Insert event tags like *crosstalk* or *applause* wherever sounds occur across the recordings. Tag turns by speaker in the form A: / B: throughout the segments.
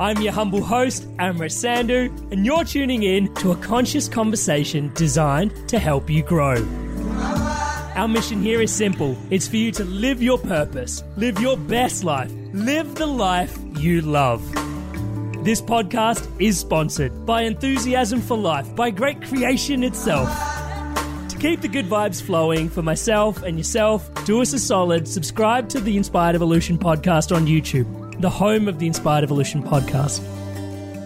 A: I'm your humble host, Amrit Sandhu, and you're tuning in to a conscious conversation designed to help you grow. Our mission here is simple it's for you to live your purpose, live your best life, live the life you love. This podcast is sponsored by Enthusiasm for Life, by Great Creation itself. To keep the good vibes flowing for myself and yourself, do us a solid, subscribe to the Inspired Evolution podcast on YouTube, the home of the Inspired Evolution podcast.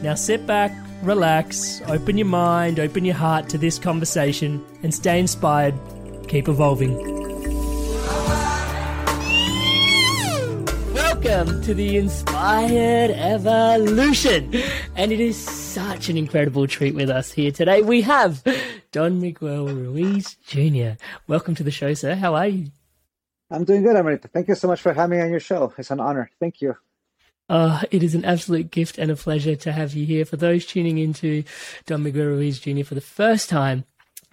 A: Now sit back, relax, open your mind, open your heart to this conversation, and stay inspired. Keep evolving. Welcome to the Inspired Evolution. And it is such an incredible treat with us here today. We have Don Miguel Ruiz Jr. Welcome to the show, sir. How are you?
B: I'm doing good, Amrita. Thank you so much for having me on your show. It's an honor. Thank you.
A: Uh, it is an absolute gift and a pleasure to have you here. For those tuning into Don Miguel Ruiz Jr. for the first time,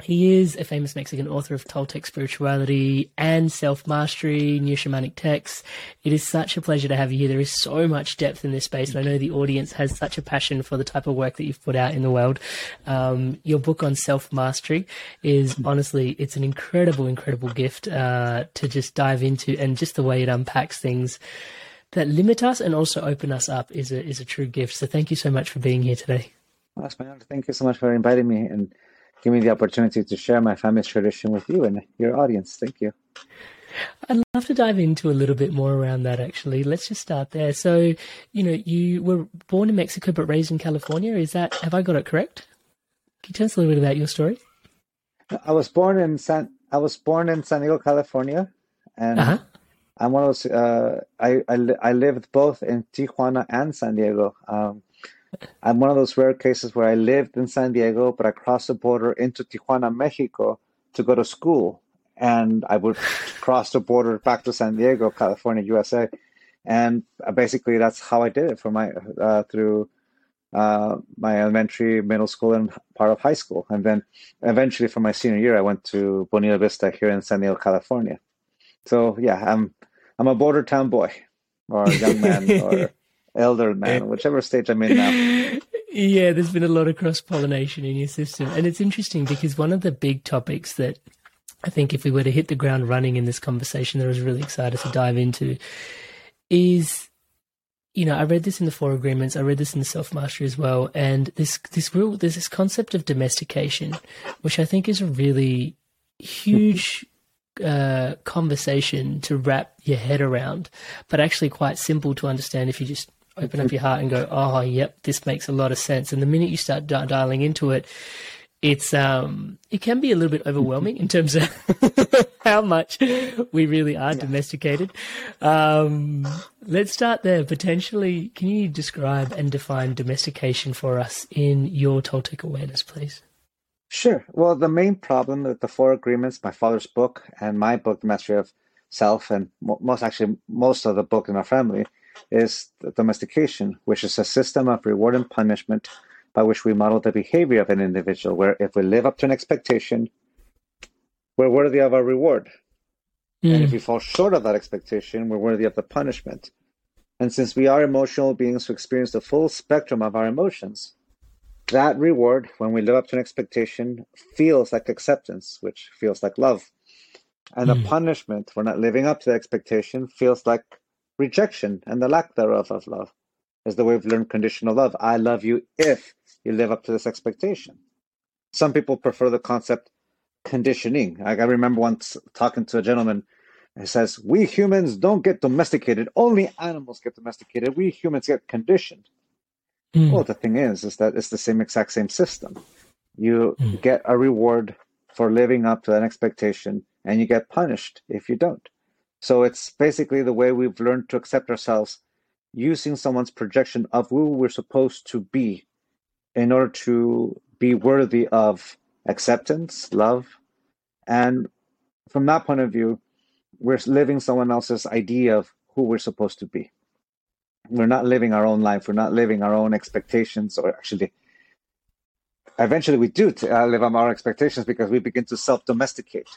A: he is a famous Mexican author of Toltec spirituality and self mastery, new shamanic texts. It is such a pleasure to have you here. There is so much depth in this space, and I know the audience has such a passion for the type of work that you've put out in the world. Um, your book on self mastery is honestly, it's an incredible, incredible gift uh, to just dive into, and just the way it unpacks things that limit us and also open us up is a is a true gift. So thank you so much for being here today.
B: That's my honor. Thank you so much for inviting me and giving me the opportunity to share my family's tradition with you and your audience. Thank you.
A: I'd love to dive into a little bit more around that actually. Let's just start there. So, you know, you were born in Mexico but raised in California. Is that have I got it correct? Can you tell us a little bit about your story?
B: I was born in San I was born in San Diego, California, and
A: Uh-huh.
B: I'm one of those. Uh, I, I I lived both in Tijuana and San Diego. Um, I'm one of those rare cases where I lived in San Diego, but I crossed the border into Tijuana, Mexico, to go to school, and I would cross the border back to San Diego, California, USA, and uh, basically that's how I did it for my uh, through uh, my elementary, middle school, and part of high school, and then eventually for my senior year, I went to Bonita Vista here in San Diego, California. So yeah, I'm I'm a border town boy, or young man, *laughs* or elder man, eh. whichever stage I'm in now. *laughs*
A: Yeah, there's been a lot of cross pollination in your system. And it's interesting because one of the big topics that I think if we were to hit the ground running in this conversation that I was really excited to dive into is you know, I read this in the four agreements, I read this in the self mastery as well, and this this real there's this concept of domestication, which I think is a really huge uh, conversation to wrap your head around, but actually quite simple to understand if you just open up your heart and go, oh, yep, this makes a lot of sense. And the minute you start di- dialing into it, it's um it can be a little bit overwhelming in terms of *laughs* how much we really are yeah. domesticated. Um, let's start there. Potentially, can you describe and define domestication for us in your Toltec awareness, please?
B: Sure. Well, the main problem with the Four Agreements, my father's book, and my book, The Mastery of Self, and most actually most of the book in our family, is domestication, which is a system of reward and punishment by which we model the behavior of an individual, where if we live up to an expectation, we're worthy of our reward. Mm. And if hmm. we fall short of that expectation, we're worthy of the punishment. And since we are emotional beings who experience the full spectrum of our emotions, that reward, when we live up to an expectation, feels like acceptance, which feels like love. And mm. the hmm. punishment for not living up to the expectation feels like rejection and the lack thereof of love is the way we've learned conditional love. I love you if you live up to this expectation. Some people prefer the concept conditioning. I, I remember once talking to a gentleman he says, We humans don't get domesticated, only animals get domesticated. We humans get conditioned. Mm. Well, the thing is, is that it's the same exact same system. You mm. get a reward for living up to that expectation, and you get punished if you don't. So it's basically the way we've learned to accept ourselves using someone's projection of who we're supposed to be in order to be worthy of acceptance, love. And from that point of view, we're living someone else's idea of who we're supposed to be. We're not living our own life. We're not living our own expectations, or actually, eventually we do uh, live on our expectations because we begin to self domesticate.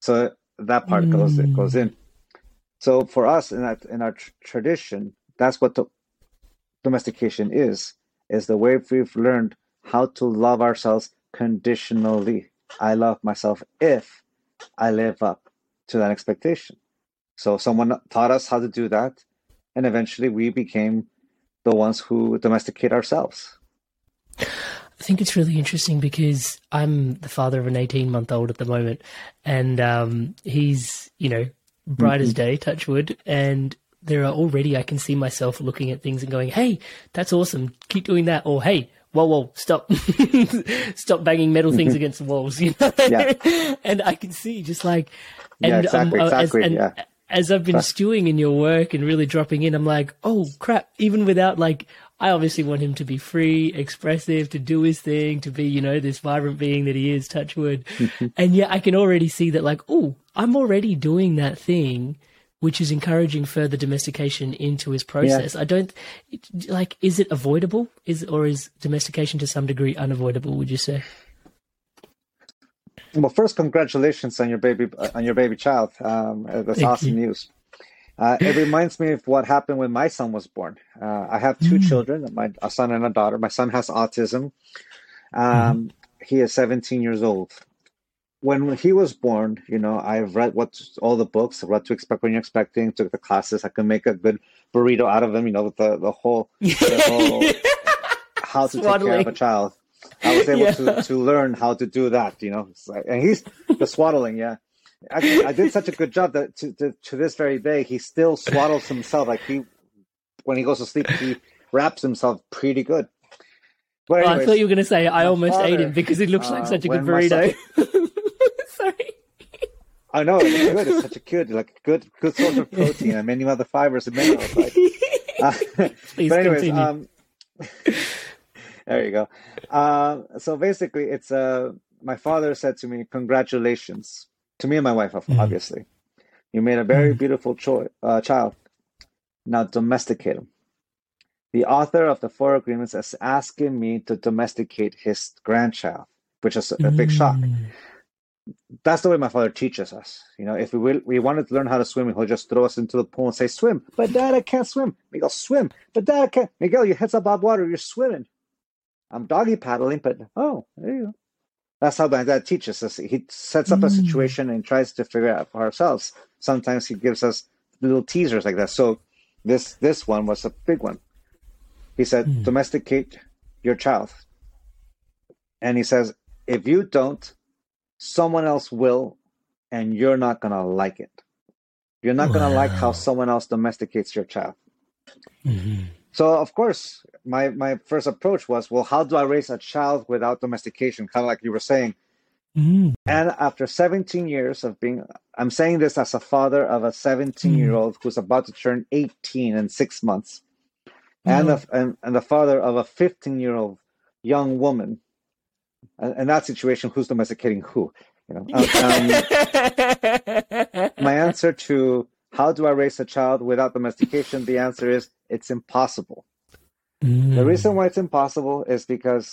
B: So that part mm. goes goes in. So for us in that in our tr- tradition, that's what the domestication is. Is the way we've learned how to love ourselves conditionally. I love myself if I live up to that expectation. So someone taught us how to do that, and eventually we became the ones who domesticate ourselves.
A: I think it's really interesting because I'm the father of an 18 month old at the moment, and um, he's, you know, bright mm-hmm. as day, touch wood, and there are already I can see myself looking at things and going, "Hey, that's awesome! Keep doing that," or "Hey, whoa, whoa, stop, *laughs* stop banging metal things against the walls," *laughs* you know. Yeah. and I can see just like, and,
B: yeah, exactly, um, exactly,
A: as, and
B: yeah.
A: As I've been stewing in your work and really dropping in, I'm like, oh crap! Even without like, I obviously want him to be free, expressive, to do his thing, to be, you know, this vibrant being that he is. Touch wood, *laughs* and yet I can already see that, like, oh, I'm already doing that thing which is encouraging further domestication into his process. Yeah. I don't like. Is it avoidable? Is or is domestication to some degree unavoidable? Would you say?
B: Well, first, congratulations on your baby on your baby child. Um, uh, that's Thank awesome you. news. Uh, it reminds me of what happened when my son was born. Uh, I have two mm. children, my, a son and a daughter. My son has autism. Um, mm. He is 17 years old when he was born, you know, I've read what all the books, what to expect when you're expecting, took the classes. I can make a good burrito out of him, you know, with the, the whole, the whole *laughs* how to Swaddling. take care of a child. I was able yeah. to, to learn how to do that, you know, like, and he's the swaddling. Yeah. Actually, I did such a good job that to, to, to this very day, he still swaddles himself. Like he, when he goes to sleep, he wraps himself pretty good.
A: But anyways, oh, I thought you were going to say I almost father, ate him because it looks uh, like such a good burrito. *laughs*
B: Sorry. I know it's good. It's such a good, like good, good source of *laughs* protein and many other fibers and minerals. Like, uh, *laughs* but anyways, um, there you go. Uh, so basically, it's uh, my father said to me, "Congratulations to me and my wife, mm. obviously. Mm. You made a very mm. beautiful cho- uh, child. Now domesticate him." The author of the Four Agreements is asking me to domesticate his grandchild, which is a, a big shock mm that's the way my father teaches us. You know, if we will, we wanted to learn how to swim, he'll just throw us into the pool and say, "Swim." But Dad, I can't swim. Miguel, swim. But Dad, I can't. Miguel, your head's above water. You're swimming. I'm doggy paddling, but oh, there you go. That's how my dad teaches us. He sets up mm. a situation and tries to figure it out for ourselves. Sometimes he gives us little teasers like that. So this this one was a big one. He said, mm. "Domesticate your child," and he says, "If you don't." someone else will, and you're not going to like it. You're not wow. going to like how someone else domesticates your child. Mm-hmm. So of course, my my first approach was, well, how do I raise a child without domestication? Kind of like you were saying.
C: Mm.
B: And after 17 years of being, I'm saying this as a father of a 17 year old who's about to turn 18 in six months, and,
C: Mm.
B: the, and, and the father of a 15 year old young woman. And in that situation, who's domesticating who? You know, um, um, *laughs* my answer to how do I raise a child without domestication? The answer is it's impossible.
C: Mm.
B: The reason why it's impossible is because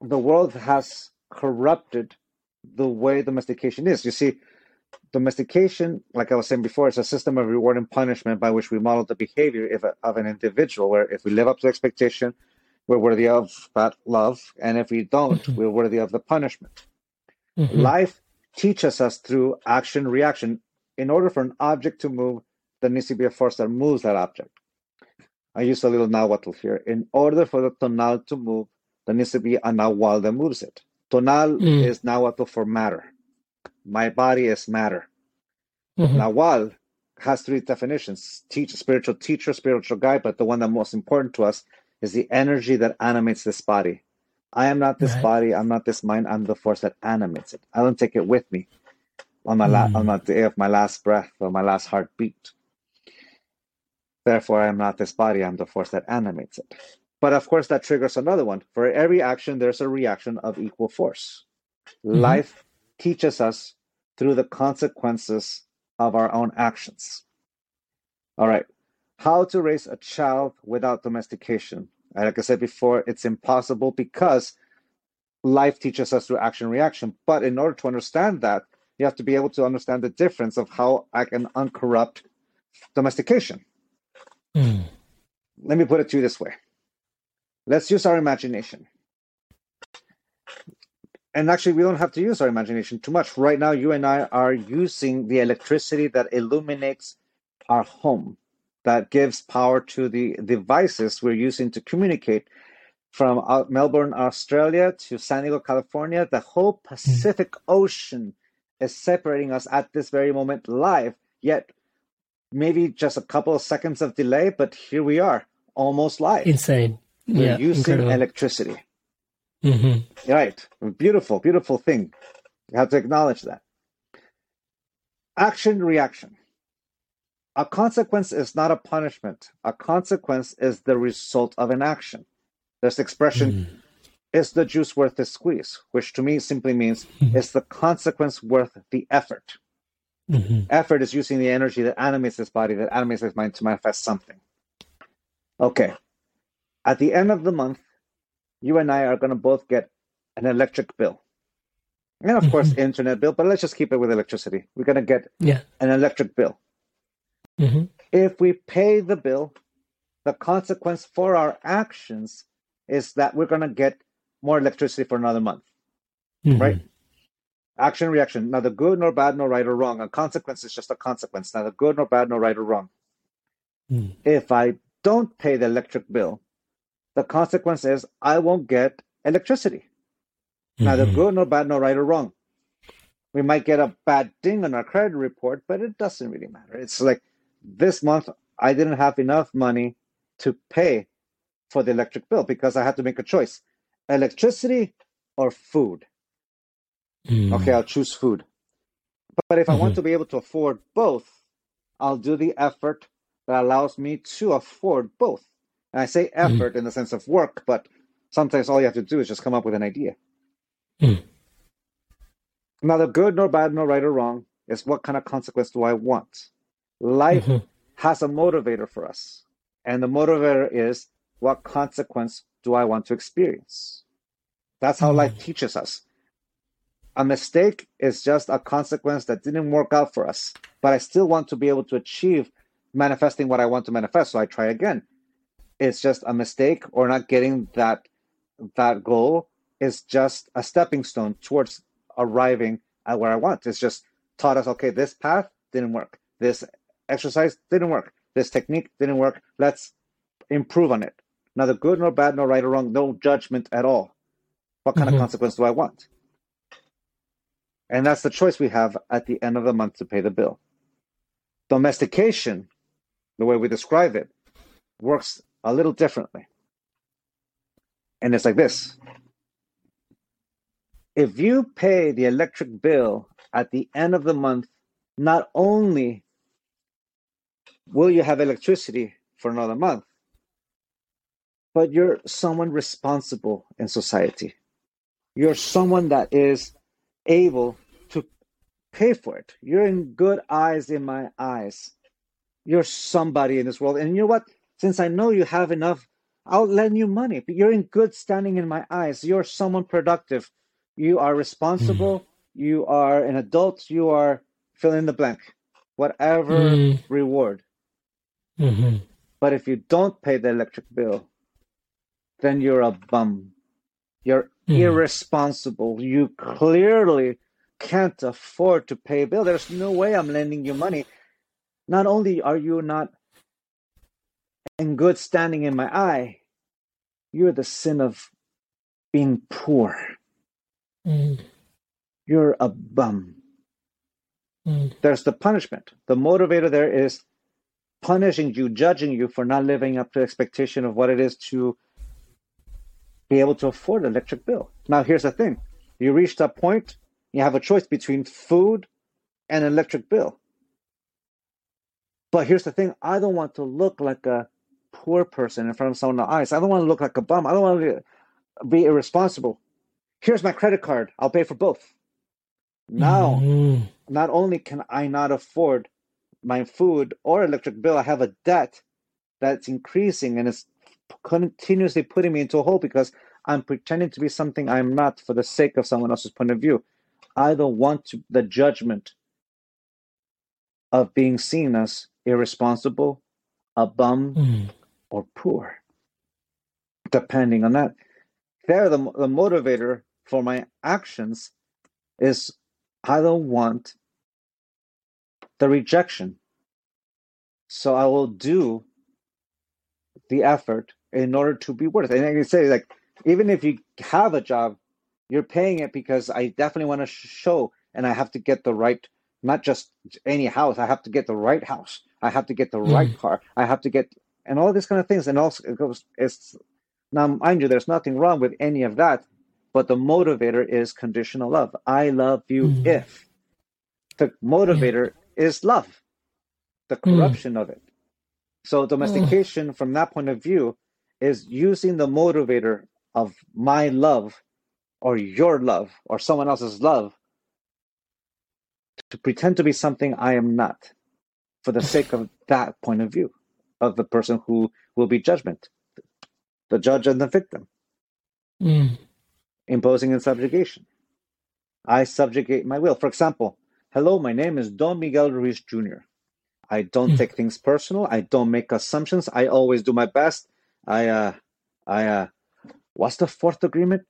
B: the world has corrupted the way domestication is. You see, domestication, like I was saying before, is a system of reward and punishment by which we model the behavior of an individual, where if we live up to expectation, we're worthy of that love, and if we don't,
C: Mhm.
B: we're worthy of the punishment.
C: Mhm.
B: Life teaches us through action reaction. In order for an object to move, there needs to be a force that moves that object. I use a little Nahuatl here. In order for the tonal to move, there needs to be a Nahual that moves it. Tonal
C: Mm.
B: is Nahuatl for matter. My body is matter.
C: Mhm.
B: Nahual has three definitions teach, spiritual teacher, spiritual guide, but the one that's most important to us is the energy that animates this body. I am not this
C: Right.
B: body, I'm not this mind, I'm the force that animates it. I don't take it with me on my la-
C: Mm.
B: on the day of my last breath or my last heartbeat. Therefore, I am not this body, I'm the force that animates it. But of course, that triggers another one. For every action, there's a reaction of equal force.
C: Mhm.
B: Life teaches us through the consequences of our own actions. All right. How to raise a child without domestication. Like I said before, it's impossible because life teaches us through action reaction. But in order to understand that, you have to be able to understand the difference of how I can uncorrupt domestication.
C: Mm.
B: Let me put it to you this way. Let's use our imagination. And actually, we don't have to use our imagination too much. Right now, you and I are using the electricity that illuminates our home, that gives power to the devices we're using to communicate from Melbourne, Australia to San Diego, California. The whole Pacific Ocean is separating us at this very moment live, yet maybe just a couple of seconds of delay, but here we are, almost live.
C: Insane.
B: We're
C: yeah.
B: using
C: incredible.
B: electricity.
C: Mhm.
B: Right. Beautiful, beautiful thing. You have to acknowledge that. Action reaction. A consequence is not a punishment. A consequence is the result of an action. This expression,
C: Mm.
B: Is the juice worth the squeeze, which to me simply means
C: Mhm.
B: is the consequence worth the effort.
C: Mhm.
B: Effort is using the energy that animates this body, that animates this mind to manifest something. Okay. At the end of the month, you and I are going to both get an electric bill. And of course, internet bill, but let's just keep it with electricity. We're going to get
C: Yeah.
B: an electric bill.
C: Mhm.
B: If we pay the bill, the consequence for our actions is that we're going to get more electricity for another month.
C: Mhm.
B: Right. Action reaction, neither good nor bad, nor right or wrong. A consequence is just a consequence, neither good nor bad, nor right or wrong.
C: Mm.
B: If I don't pay the electric bill, the consequence is I won't get electricity, neither
C: Mhm.
B: good nor bad, nor right or wrong. We might get a bad ding on our credit report, but it doesn't really matter. It's like this month I didn't have enough money to pay for the electric bill because I had to make a choice electricity or food.
C: Mm.
B: Okay, I'll choose food. But if I want
C: Mhm.
B: to be able to afford both, I'll do the effort that allows me to afford both. And I say effort in the sense of work, but sometimes all you have to do is just come up with an idea.
C: Mm.
B: Neither good nor bad nor right or wrong is what kind of consequence do I want? Life
C: Mhm.
B: has a motivator for us. And the motivator is what consequence do I want to experience? That's how life mm. teaches us. A mistake is just a consequence that didn't work out for us, but I still want to be able to achieve manifesting what I want to manifest, so I try again. It's just a mistake or not getting that that goal is just a stepping stone towards arriving at where I want. It's just taught us, okay, this path didn't work. This exercise didn't work. This technique didn't work. Let's improve on it. Neither good nor bad, nor right or wrong, no judgment at all. What kind
C: Mhm.
B: of consequence do I want? And that's the choice we have at the end of the month to pay the bill. Domestication, the way we describe it, works a little differently. And it's like this if you pay the electric bill at the end of the month, not only will you have electricity for another month, but you're someone responsible in society. You're someone that is able to pay for it. You're in good eyes in my eyes. You're somebody in this world. And you know what? Since I know you have enough, I'll lend you money. But you're in good standing in my eyes. You're someone productive. You are responsible. Mm. You are an adult. You are fill in the blank. Whatever mm. reward. Mm-hmm. But if you don't pay the electric bill, then you're a bum. You're mm. irresponsible. You clearly can't afford to pay a bill. There's no way I'm lending you money. Not only are you not in good standing in my eye, you're the sin of being poor. Mm. You're a bum. Mm. There's the punishment. The motivator there is punishing you, judging you for not living up to expectation of what it is to be able to afford an electric bill. Now, here's the thing you reach that point, you have a choice between food and an electric bill. But here's the thing I don't want to look like a poor person in front of someone else. I don't want to look like a bum. I don't want to be irresponsible. Here's my credit card. I'll pay for both. Now, mm-hmm. not only can I not afford my food or electric bill, I have a debt that's increasing and it's continuously putting me into a hole because I'm pretending to be something I'm not for the sake of someone else's point of view. I don't want to, the judgment of being seen as irresponsible, a bum, mm. or poor, depending on that. There, the, the motivator for my actions is I don't want the rejection. So I will do the effort in order to be worth it. And I can say, like, even if you have a job, you're paying it because I definitely want to show and I have to get the right, not just any house, I have to get the right house. I have to get the mm. right car. I have to get, and all these kind of things. And also, it goes, it's, now, mind you, there's nothing wrong with any of that, but the motivator is conditional love. I love you mm. if. The motivator is love, the hmm. corruption mm. of it. So domestication, mm. from that point of view, is using the motivator of my love or your love or someone else's love to pretend to be something I am not for the sake of that point of view of the person who will be judgment, the judge and the victim, mm. imposing and subjugation. I subjugate my will. For example, Hello, my name is Don Miguel Ruiz Jr. I don't hmm. take things personal. I don't make assumptions. I always do my best. I, uh, I, uh, what's the fourth agreement?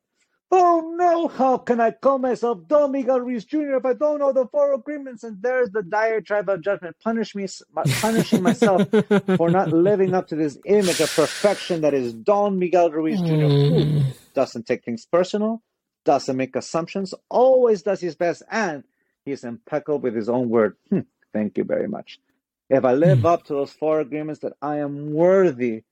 B: Oh no, how can I call myself Don Miguel Ruiz Jr. if I don't know the four agreements? And there's the diatribe of judgment, punish me, punishing myself *laughs* for not living up to this image of perfection that is Don Miguel Ruiz Jr. Who hmm. doesn't take things personal, doesn't make assumptions, always does his best, and He's impeccable with his own word. Hmm, thank you very much. If I live hmm. up to those four agreements, that I am worthy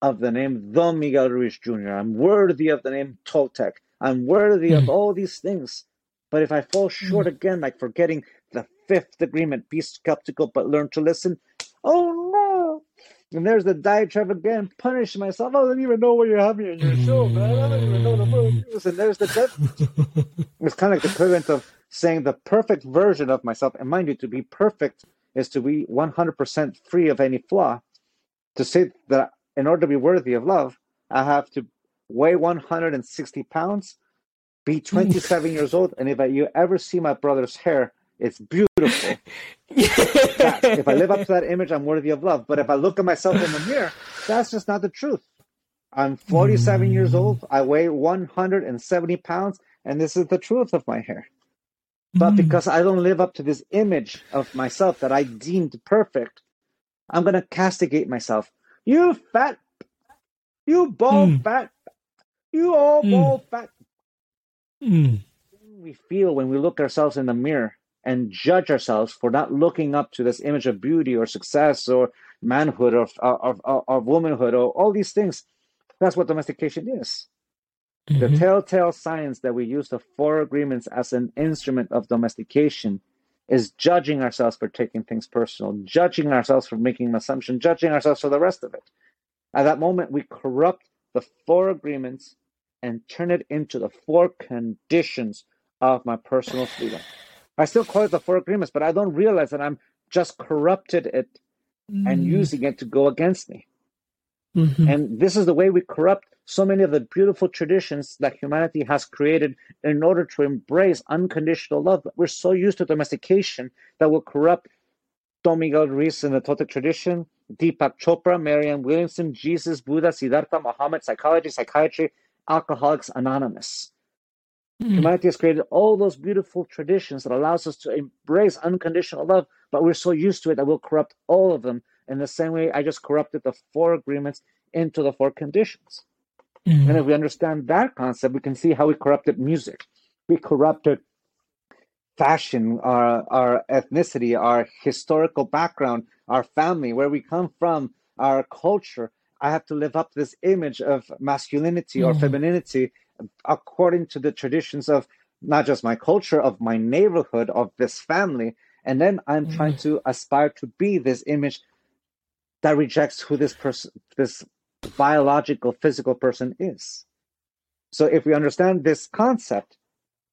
B: of the name Don Miguel Ruiz Jr., I'm worthy of the name Toltec, I'm worthy of hmm. all these things. But if I fall short again, like forgetting the fifth agreement, be skeptical but learn to listen, oh no! And there's the diatribe again, punish myself. I don't even know what you have me in your show, man. I don't even know the rules. And there's the death. *laughs* it's kind of like the equivalent of saying the perfect version of myself. And mind you, to be perfect is to be 100% free of any flaw. To say that in order to be worthy of love, I have to weigh 160 pounds, be *laughs* 27 years old, and if I, you ever see my brother's hair, it's beautiful. if I live up to that image, I'm worthy of love. But if I look at myself in the mirror, that's just not the truth. I'm 47 years old. I weigh 170 pounds, and this is the truth of my hair. But mm. because I don't live up to this image of myself that I deemed perfect, I'm going to castigate myself. You fat, you bald mm. fat, you all mm. bald fat. Mm. We feel when we look ourselves in the mirror and judge ourselves for not looking up to this image of beauty or success or manhood or of, of, of womanhood or all these things. That's what domestication is. Mm-hmm. The telltale signs that we use the four agreements as an instrument of domestication is judging ourselves for taking things personal, judging ourselves for making an assumption, judging ourselves for the rest of it. At that moment, we corrupt the four agreements and turn it into the four conditions of my personal freedom. I still call it the four agreements, but I don't realize that I'm just corrupted it mm. and using it to go against me. Mm-hmm. And this is the way we corrupt so many of the beautiful traditions that humanity has created in order to embrace unconditional love. We're so used to domestication that will corrupt Don Miguel Ruiz in the Toltec tradition, Deepak Chopra, Marianne Williamson, Jesus, Buddha, Siddhartha, Muhammad, psychology, psychiatry, Alcoholics Anonymous. Mm. Humanity has created all those beautiful traditions that allows us to embrace unconditional love, but we're so used to it that we'll corrupt all of them in the same way I just corrupted the four agreements into the four conditions. Mm. And if we understand that concept, we can see how we corrupted music. We corrupted fashion, our, our ethnicity, our historical background, our family, where we come from, our culture. I have to live up to this image of masculinity mm. or femininity according to the traditions of not just my culture, of my neighborhood, of this family. And then I'm mm. trying to aspire to be this image that rejects who this person, this biological, physical person is. So if we understand this concept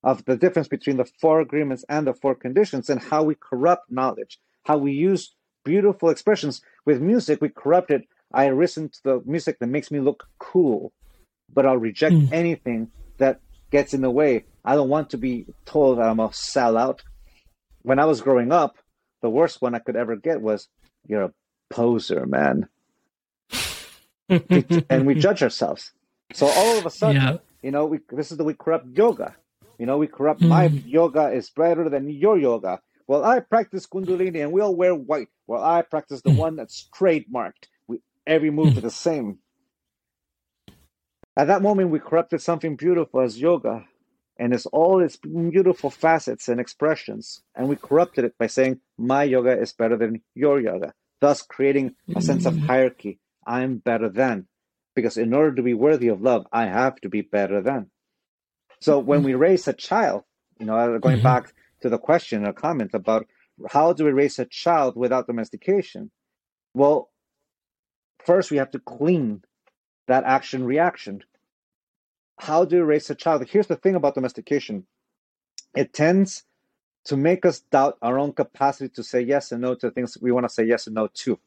B: of the difference between the four agreements and the four conditions and how we corrupt knowledge, how we use beautiful expressions with music, we corrupt it. I listen to the music that makes me look cool, but I'll reject mm. anything that gets in the way. I don't want to be told that I'm a sellout. When I was growing up, the worst one I could ever get was, You're a poser, man. And we *laughs* judge ourselves. So all of a sudden, yeah. you know, we, this is the we corrupt yoga. You know, we corrupt mm. my yoga is better than your yoga. Well, I practice Kundalini and we all wear white. Well, I practice the mm. one that's trademarked. We every move mm. is the same. At that moment, we corrupted something beautiful as yoga, and it's all its beautiful facets and expressions, and we corrupted it by saying my yoga is better than your yoga, thus creating a sense of mm. hierarchy I'm better than. Because in order to be worthy of love, I have to be better than. So when we raise a child, you know, going mm-hmm. back to the question or comment about how do we raise a child without domestication? Well, first we have to clean that action reaction. How do we raise a child? Here's the thing about domestication it tends to make us doubt our own capacity to say yes and no to things we want to say yes and no to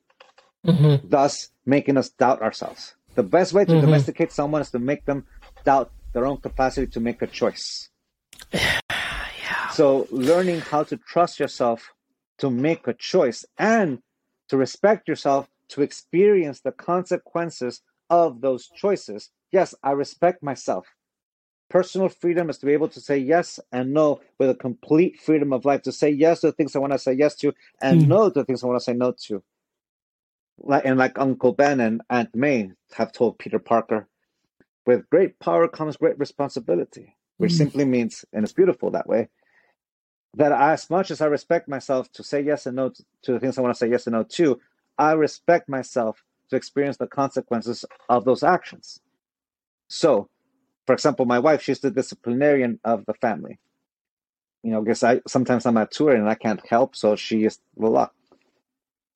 B: mm-hmm. thus making us doubt ourselves. The best way to mm-hmm. domesticate someone is to make them doubt their own capacity to make a choice. *sighs* yeah. So, learning how to trust yourself to make a choice and to respect yourself to experience the consequences of those choices. Yes, I respect myself. Personal freedom is to be able to say yes and no with a complete freedom of life, to say yes to the things I want to say yes to and mm. no to the things I want to say no to and like Uncle Ben and Aunt May have told Peter Parker, with great power comes great responsibility, which mm. simply means, and it's beautiful that way, that as much as I respect myself to say yes and no to, the things I want to say yes and no to, I respect myself to experience the consequences of those actions. So, for example, my wife, she's the disciplinarian of the family. You know, because I sometimes I'm at tour and I can't help, so she is well,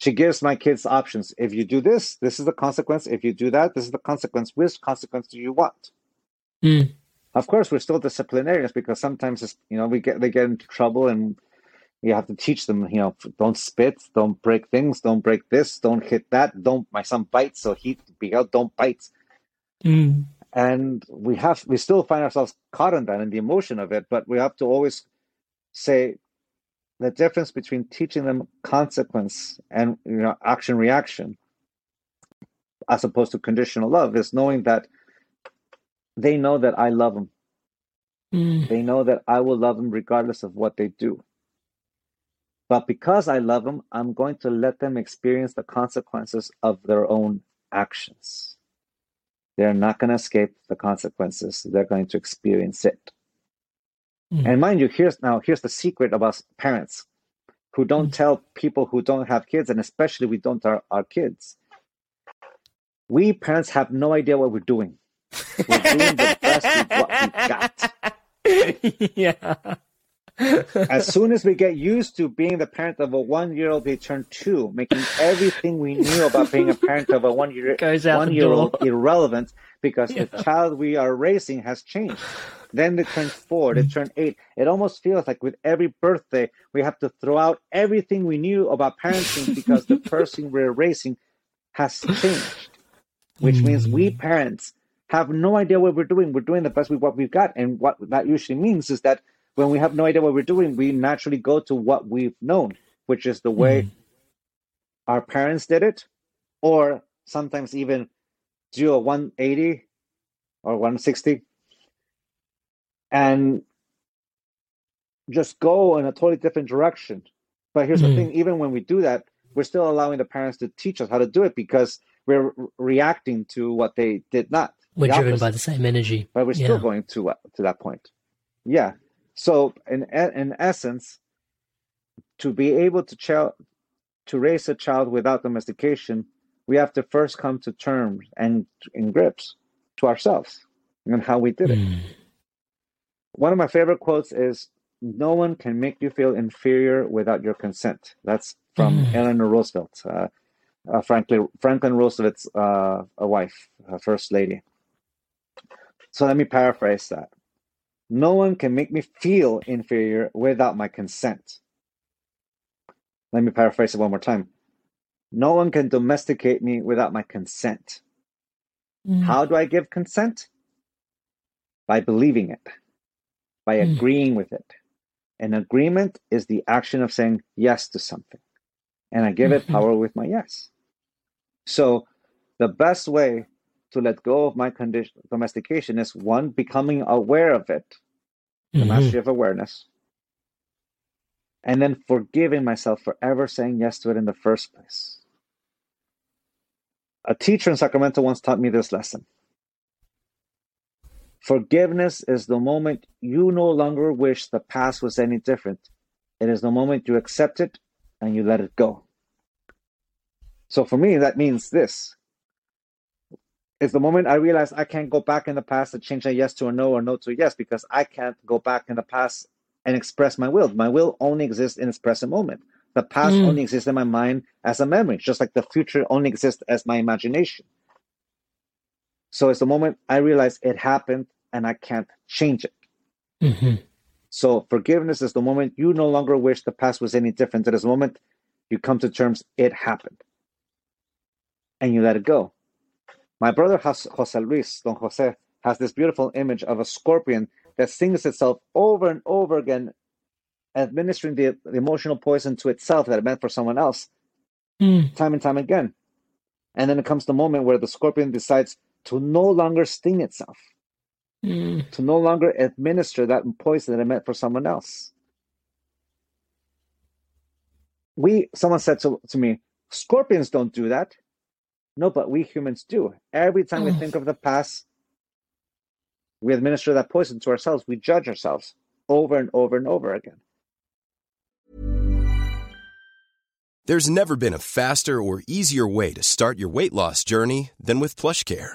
B: she gives my kids options. If you do this, this is the consequence. If you do that, this is the consequence. Which consequence do you want? Mm. Of course, we're still disciplinarians because sometimes you know we get they get into trouble and you have to teach them. You know, don't spit, don't break things, don't break this, don't hit that. Don't my son bites, so he be out. Don't bite. Mm. And we have we still find ourselves caught in that and the emotion of it, but we have to always say the difference between teaching them consequence and you know action reaction as opposed to conditional love is knowing that they know that I love them. Mm. They know that I will love them regardless of what they do. But because I love them, I'm going to let them experience the consequences of their own actions. They're not going to escape the consequences. They're going to experience it. Mm. And mind you, here's now here's the secret about parents. who don't mm. tell people who don't have kids, and especially we don't our, our kids. We parents have no idea what we're doing. We're *laughs* doing the best with what we got. yeah as soon as we get used to being the parent of a one year old, they turn two, making everything we knew about being a parent of a one year one year old irrelevant because yeah. the child we are raising has changed. Then they turn four, they turn eight. It almost feels like with every birthday, we have to throw out everything we knew about parenting because the *laughs* person we're raising has changed. Which means we mm. parents have no idea what we're doing. We're doing the best with what we've got. And what that usually means is that when we have no idea what we're doing, we naturally go to what we've known, which is the way mm. our parents did it, or sometimes even do a 180 or 160 and just go in a totally different direction. But here's mm. the hmm. thing even when we do that, we're still allowing the parents to teach us how to do it because we're reacting to what they did not.
A: We're driven by the same energy.
B: But we're still yeah. going to uh, to that point. Yeah. So, in in essence, to be able to child to raise a child without domestication, we have to first come to terms and in grips to ourselves and how we did it. Mm. One of my favorite quotes is no one can make you feel inferior without your consent. That's from mm. Eleanor Roosevelt, uh, uh, Franklin, Franklin Roosevelt's uh, a wife, a first lady. So let me paraphrase that. No one can make me feel inferior without my consent. Let me paraphrase it one more time. No one can domesticate me without my consent. Mm. How do I give consent? By believing it, by mm. agreeing with it. An agreement is the action of saying yes to something. And I give mm-hmm. it power with my yes. So the best way to let go of my condition, domestication is one, becoming aware of it, the mm-hmm. mastery of awareness, and then forgiving myself for ever saying yes to it in the first place. A teacher in Sacramento once taught me this lesson. Forgiveness is the moment you no longer wish the past was any different. It is the moment you accept it and you let it go. So for me, that means this It's the moment I realize I can't go back in the past to change a yes to a no or no to a yes because I can't go back in the past and express my will. My will only exists in its present moment. The past mm. only exists in my mind as a memory, just like the future only exists as my imagination. So it's the moment I realize it happened and I can't change it. Mm-hmm. So forgiveness is the moment you no longer wish the past was any different. It is the moment you come to terms, it happened. And you let it go. My brother has, Jose Luis, Don Jose, has this beautiful image of a scorpion that stings itself over and over again, administering the, the emotional poison to itself that it meant for someone else, mm. time and time again. And then it comes the moment where the scorpion decides to no longer sting itself, mm. to no longer administer that poison that it meant for someone else. We, someone said to, to me, scorpions don't do that. No, but we humans do. Every time we think of the past, we administer that poison to ourselves. We judge ourselves over and over and over again.
D: There's never been a faster or easier way to start your weight loss journey than with PlushCare.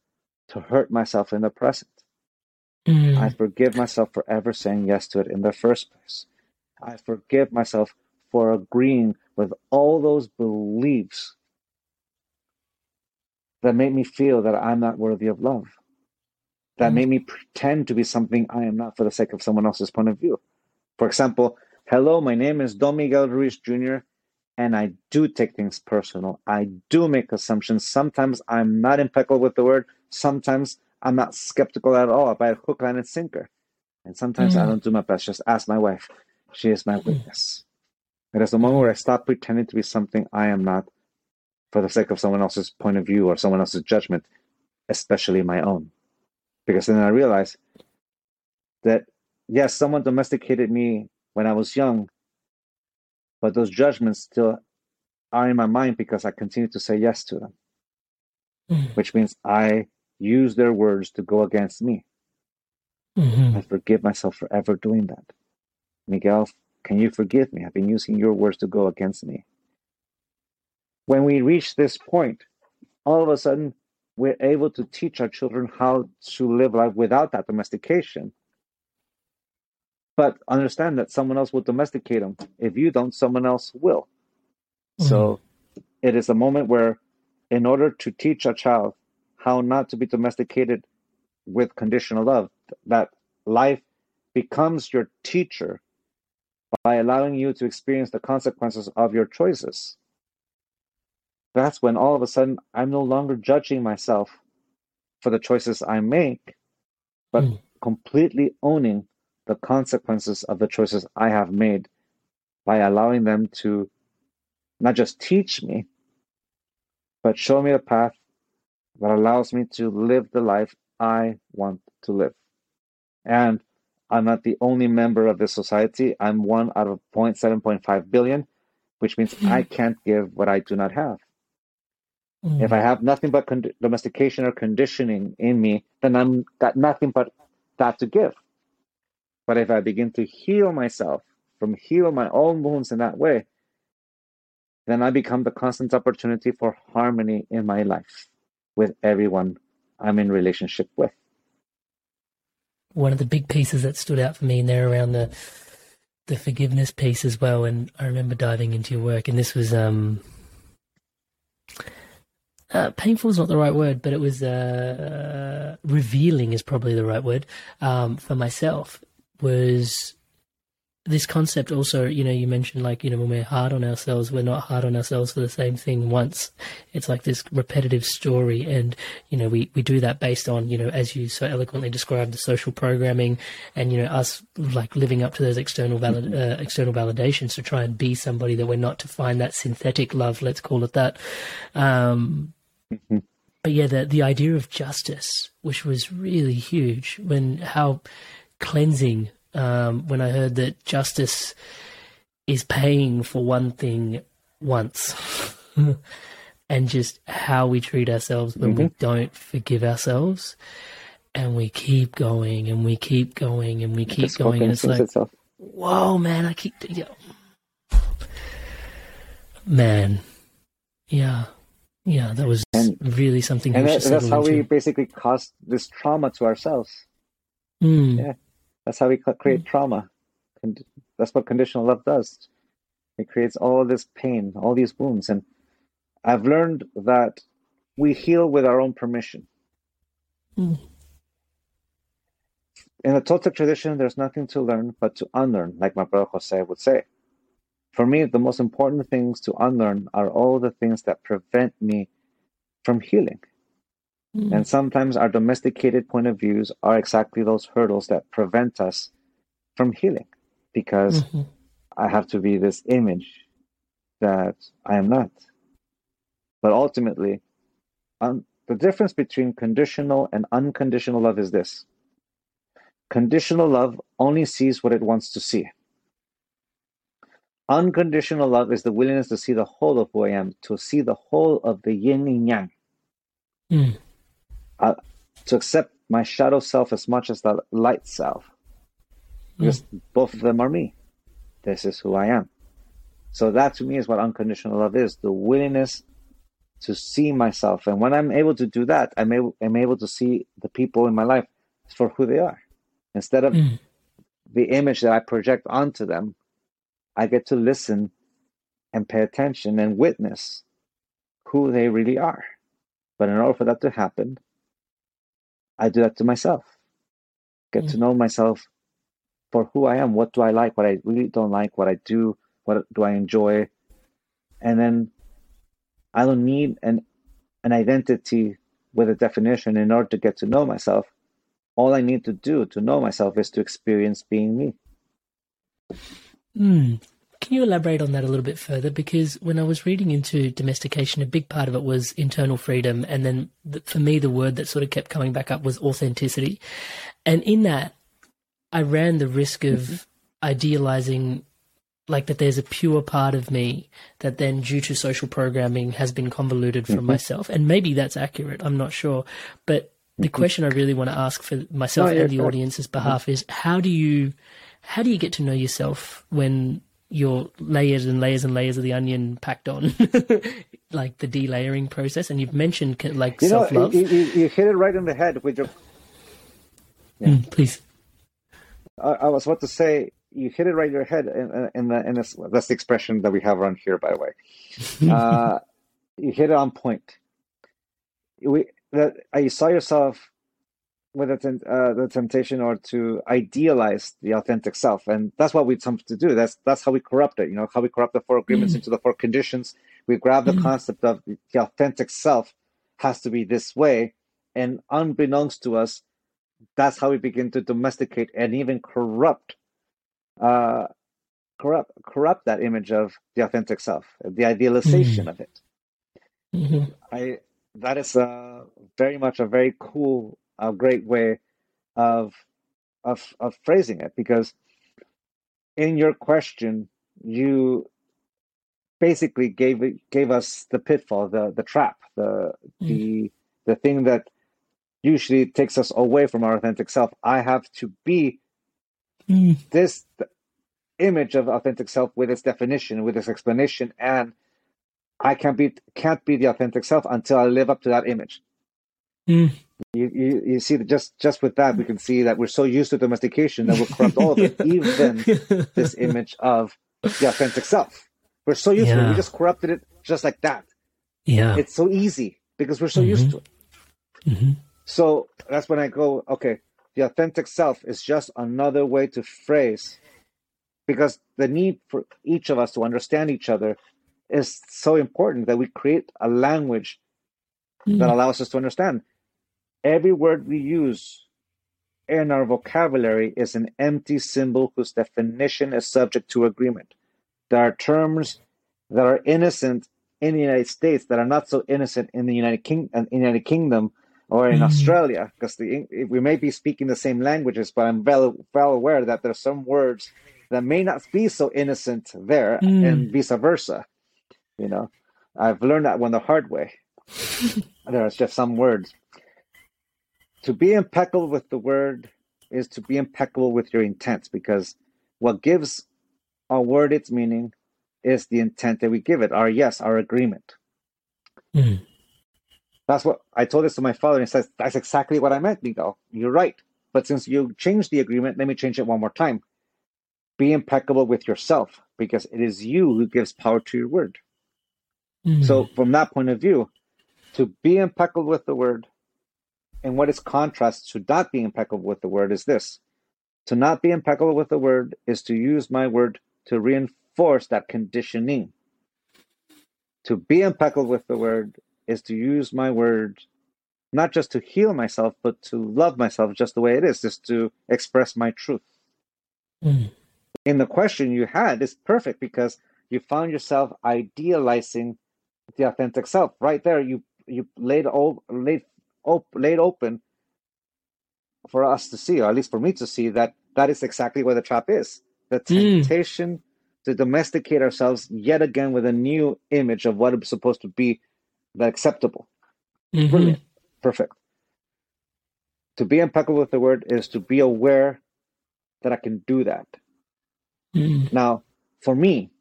B: to hurt myself in the present. Mm. I forgive myself for ever saying yes to it in the first place. I forgive myself for agreeing with all those beliefs that make me feel that I'm not worthy of love, that make me pretend to be something I am not for the sake of someone else's point of view. For example, hello, my name is Don Miguel Ruiz Jr., and I do take things personal. I do make assumptions. Sometimes I'm not impeccable with the word. Sometimes I'm not skeptical at all about hook, line, and sinker. And sometimes mm-hmm. I don't do my best. Just ask my wife. She is my witness. It is the moment where I stop pretending to be something I am not for the sake of someone else's point of view or someone else's judgment, especially my own. Because then I realize that, yes, someone domesticated me when I was young, but those judgments still are in my mind because I continue to say yes to them, mm. which means I use their words to go against me. Mm-hmm. I forgive myself for ever doing that. Miguel, can you forgive me? I've been using your words to go against me. When we reach this point, all of a sudden, we're able to teach our children how to live life without that domestication. But understand that someone else will domesticate them. If you don't, someone else will. Mm-hmm. So it is a moment where, in order to teach a child how not to be domesticated with conditional love, that life becomes your teacher by allowing you to experience the consequences of your choices. That's when all of a sudden I'm no longer judging myself for the choices I make, but mm. completely owning the consequences of the choices I have made by allowing them to not just teach me, but show me the path that allows me to live the life I want to live. And I'm not the only member of this society. I'm one out of 0.7.5 billion, which means mm. I can't give what I do not have. Mm. If I have nothing but con- domestication or conditioning in me, then I'm got nothing but that to give. But if I begin to heal myself from heal my own wounds in that way, then I become the constant opportunity for harmony in my life with everyone I'm in relationship with
A: one of the big pieces that stood out for me in there around the the forgiveness piece as well. And I remember diving into your work, and this was um, uh, painful is not the right word, but it was uh, revealing is probably the right word um, for myself. Was this concept also, you know, you mentioned like, you know, when we're hard on ourselves, we're not hard on ourselves for the same thing once. It's like this repetitive story. And, you know, we, we do that based on, you know, as you so eloquently described, the social programming and, you know, us like living up to those external valid, uh, external validations to try and be somebody that we're not to find that synthetic love, let's call it that. Um, mm-hmm. but yeah, the, the idea of justice, which was really huge when how cleansing um, when I heard that justice is paying for one thing once. *laughs* and just how we treat ourselves when mm-hmm. we don't forgive ourselves and we keep going and we keep going and we keep going and it's like itself. whoa man i keep yeah. man yeah yeah that was and, really something
B: and that, that's how into. we basically cause this trauma to ourselves
A: mm.
B: yeah that's how we create mm. trauma. That's what conditional love does. It creates all this pain, all these wounds. And I've learned that we heal with our own permission. Mm. In the Toltec tradition, there's nothing to learn but to unlearn, like my brother Jose would say. For me, the most important things to unlearn are all the things that prevent me from healing. Mm. And sometimes our domesticated point of views are exactly those hurdles that prevent us from healing because mm-hmm. I have to be this image that I am not. But ultimately, um, the difference between conditional and unconditional love is this conditional love only sees what it wants to see. Unconditional love is the willingness to see the whole of who I am, to see the whole of the yin and yang. Mm uh, to accept my shadow self as much as the light self, because mm. both of them are me. This is who I am. So that to me is what unconditional love is: the willingness to see myself. And when I'm able to do that, I'm able, I'm able to see the people in my life for who they are, instead of mm. the image that I project onto them I get to listen and pay attention and witness who they really are. But in order for that to happen, I do that to myself. Get to know myself for who I am. What do I like? What I really don't like? What I do? What do I enjoy? And then I don't need an an identity with a definition in order to get to know myself. All I need to do to know myself is to experience being me.
A: Hmm. Can you elaborate on that a little bit further? Because when I was reading into domestication, a big part of it was internal freedom. And then the, for me, the word that sort of kept coming back up was authenticity. And in that, I ran the risk of mm-hmm. idealizing like that there's a pure part of me that then due to social programming has been convoluted from mm-hmm. myself and maybe that's accurate i'm not sure but the mm-hmm. question i really want to ask for myself oh, yeah, and the audience's mm-hmm. behalf mm-hmm. is how do you how do you get to know yourself when your layers and layers and layers of the onion packed on *laughs* like the delayering process and you've mentioned like
B: you
A: self-love
B: you, you, you, hit it right in the head with your
A: yeah. mm, please
B: I, I was about to say you hit it right in your head, and in, the in that's the expression that we have around here, by the way. *laughs* uh, you hit it on point. We that uh, you saw yourself with the, uh, the temptation or to idealize the authentic self, and that's what we attempt to do. That's that's how we corrupt it. You know how we corrupt the four agreements mm. into the four conditions. We grab the mm. concept of the authentic self has to be this way, and unbeknownst to us, that's how we begin to domesticate and even corrupt uh, corrupt corrupt that image of the authentic self, the idealization mm-hmm. of it. Mm-hmm. I that is uh, very much a very cool, a great way of of of phrasing it because in your question you basically gave gave us the pitfall, the the trap, the mm. the the thing that usually takes us away from our authentic self. I have to be mm. this image of authentic self with its definition, with its explanation, and I can't be can't be the authentic self until I live up to that image. Mm. You, you you see that just just with that we can see that we're so used to domestication that we'll corrupt all of it, *laughs* even this image of the authentic self. We're so used yeah. to it. We just corrupted it just like that.
A: Yeah.
B: It's so easy because we're so mm-hmm. used to it. Mm-hmm. So that's when I go, okay, the authentic self is just another way to phrase because the need for each of us to understand each other is so important that we create a language mm. that allows us to understand. Every word we use in our vocabulary is an empty symbol whose definition is subject to agreement. There are terms that are innocent in the United States that are not so innocent in the United, King- United Kingdom or in mm. Australia, because we may be speaking the same languages, but I'm well, well aware that there are some words that may not be so innocent there mm. and vice versa. You know, I've learned that one the hard way. *laughs* There's just some words. To be impeccable with the word is to be impeccable with your intent because what gives a word its meaning is the intent that we give it, our yes, our agreement. Mm. That's what I told this to my father, and he says, That's exactly what I meant, Miguel. You're right. But since you changed the agreement, let me change it one more time. Be impeccable with yourself because it is you who gives power to your word. Mm. So, from that point of view, to be impeccable with the word and what is contrast to not being impeccable with the word is this to not be impeccable with the word is to use my word to reinforce that conditioning. To be impeccable with the word is to use my word not just to heal myself, but to love myself just the way it is, just to express my truth. Mm in the question you had is perfect because you found yourself idealizing the authentic self right there you you laid all laid, op, laid open for us to see or at least for me to see that that is exactly where the trap is the hmm. temptation mm. to domesticate ourselves yet again with a new image of what is supposed to be the acceptable mm-hmm. brilliant perfect to be impeccable with the word is to be aware that i can do that Mm. Now, for me,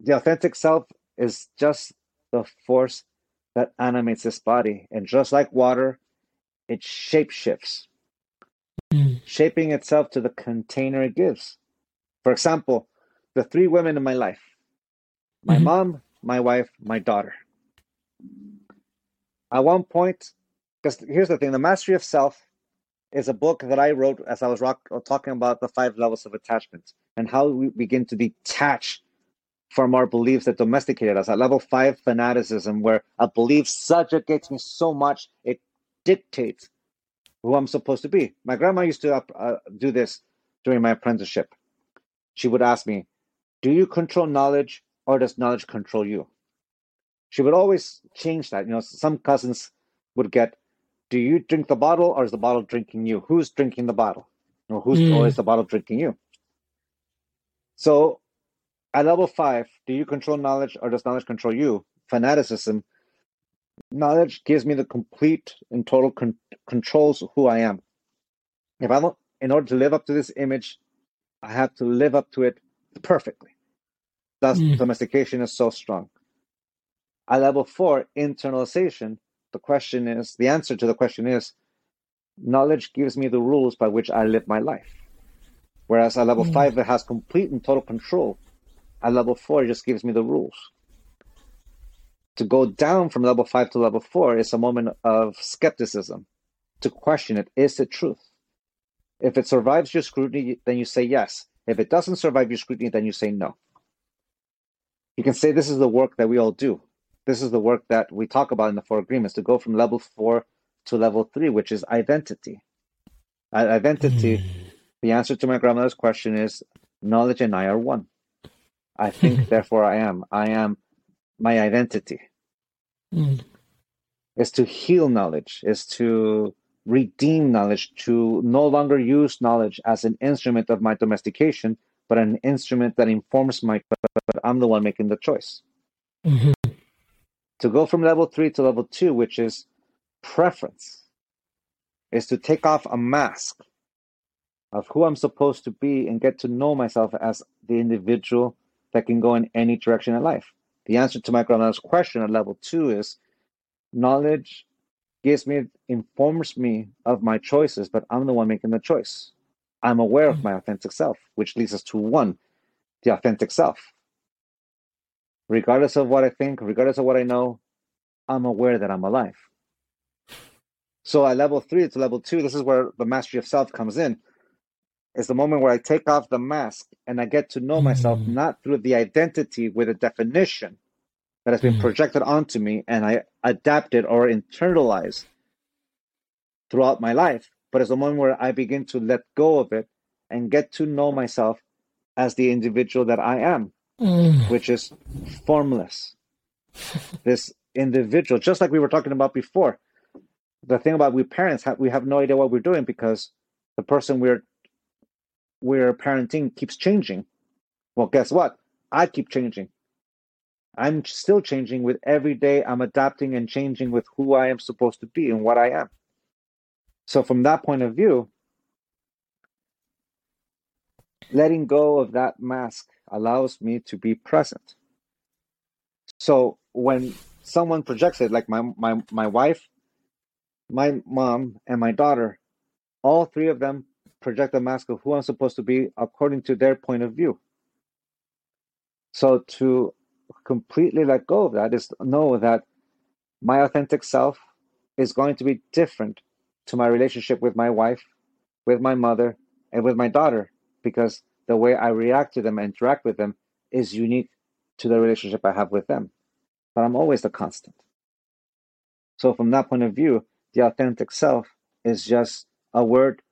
B: the authentic self is just the force that animates this body. And just like water, it shape shifts, mm. shaping itself to the container it gives. For example, the three women in my life my
A: Mhm.
B: mom, my wife, my daughter. At one point, because here's the thing the Mastery of Self is a book that I wrote as I was rock, talking about the five levels of attachment and how we begin to detach from our beliefs that domesticated us. At level five, fanaticism, where a belief subjugates me so much it dictates who I'm supposed to be. My grandma used to uh, do this during my apprenticeship. She would ask me, Do you control knowledge or does knowledge control you? She would always change that. You know, some cousins would get, Do you drink the bottle or is the bottle drinking you? Who's drinking the bottle? Or who's
A: Mm.
B: or is the bottle drinking you? So at level five, do you control knowledge or does knowledge control you? Fanaticism. Knowledge gives me the complete and total con- controls who I am. If I don't, in order to live up to this image, I have to live up to it perfectly. Thus,
A: Mm.
B: domestication is so strong. At level four, internalization, the question is the answer to the question is knowledge gives me the rules by which I live my life. Whereas at level
A: Mm.
B: five, it has complete and total control. At level four, it just gives me the rules. To go down from level five to level four is a moment of skepticism, to question it. Is it truth? If it survives your scrutiny, then you say yes. If it doesn't survive your scrutiny, then you say no. You can say this is the work that we all do. This is the work that we talk about in the Four Agreements to go from level four to level three, which is identity. Identity, hmm. the answer to my grandmother's question is knowledge and I are one. I think, *laughs* therefore I am. I am my identity.
A: Mm.
B: Is to heal knowledge, is to redeem knowledge, to no longer use knowledge as an instrument of my domestication, but an instrument that informs my but I'm the one making the choice.
A: Mm-hmm.
B: To go from level three to level two, which is preference, is to take off a mask of who I'm supposed to be and get to know myself as the individual that can go in any direction in life. The answer to my grandmother's question at level two is knowledge gives me, informs me of my choices, but I'm the one making the choice. I'm aware of my mm-hmm. authentic self, which leads us to one, the authentic self. Regardless of what I think, regardless of what I know, I'm aware that I'm alive. So at level three to level two, this is where the mastery of self comes in. It's the moment where I take off the mask and I get to know myself
A: Mm.
B: not through the identity with a definition that has been
A: Mm.
B: projected onto me and I adapt it or internalize throughout my life, but it's the moment where I begin to let go of it and get to know myself as the individual that I am,
A: Mm.
B: which is formless. this individual, just like we were talking about before. The thing about we parents have we have no idea what we're doing because the person we're we're parenting keeps changing. Well, guess what? I keep changing. I'm still changing with every day. I'm adapting and changing with who I am supposed to be and what I am. So, from that point of view, letting go of that mask allows me to be present. So, when someone projects it, like my, my, my wife, my mom, and my daughter, all three of them project a mask of who I'm supposed to be according to their point of view. So to completely let go of that is know that my authentic self is going to be different to my relationship with my wife, with my mother, and with my daughter because the way I react to them and interact with them is unique to the relationship I have with them. But I'm always the constant. So, from that point of view, the authentic self is just a word,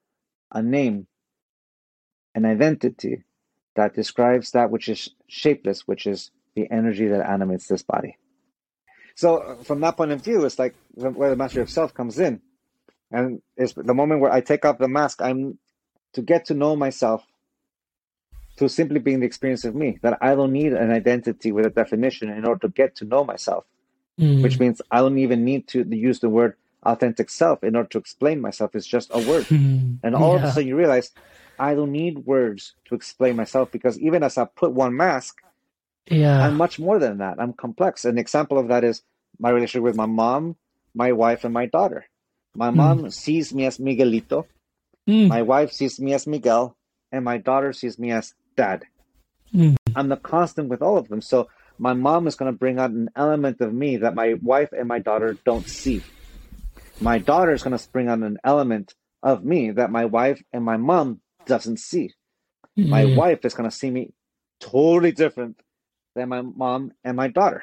B: a name, an identity that describes that which is shapeless, which is the energy that animates this body. So, from that point of view, it's like where the mastery of self comes in. And it's the moment where I take off the mask, I'm to get to know myself through simply being the experience of me, that I don't need an identity with a definition in order to get to know myself,
A: Mm.
B: which means I don't even need to use the word authentic self in order to explain myself. is just a word.
A: Mm.
B: And all of a sudden you realize I don't need words to explain myself because even as I put one mask,
A: Yeah.
B: I'm much more than that. I'm complex. An example of that is my relationship with my mom, my wife, and my daughter. My mom sees me as Miguelito,
A: Mm.
B: my wife sees me as Miguel, and my daughter sees me as dad.
A: Mm.
B: I'm the constant with all of them. So my mom is going to bring out an element of me that my wife and my daughter don't see. My daughter is going to spring on an element of me that my wife and my mom doesn't see. Mm-hmm. My wife is going to see me totally different than my mom and my daughter.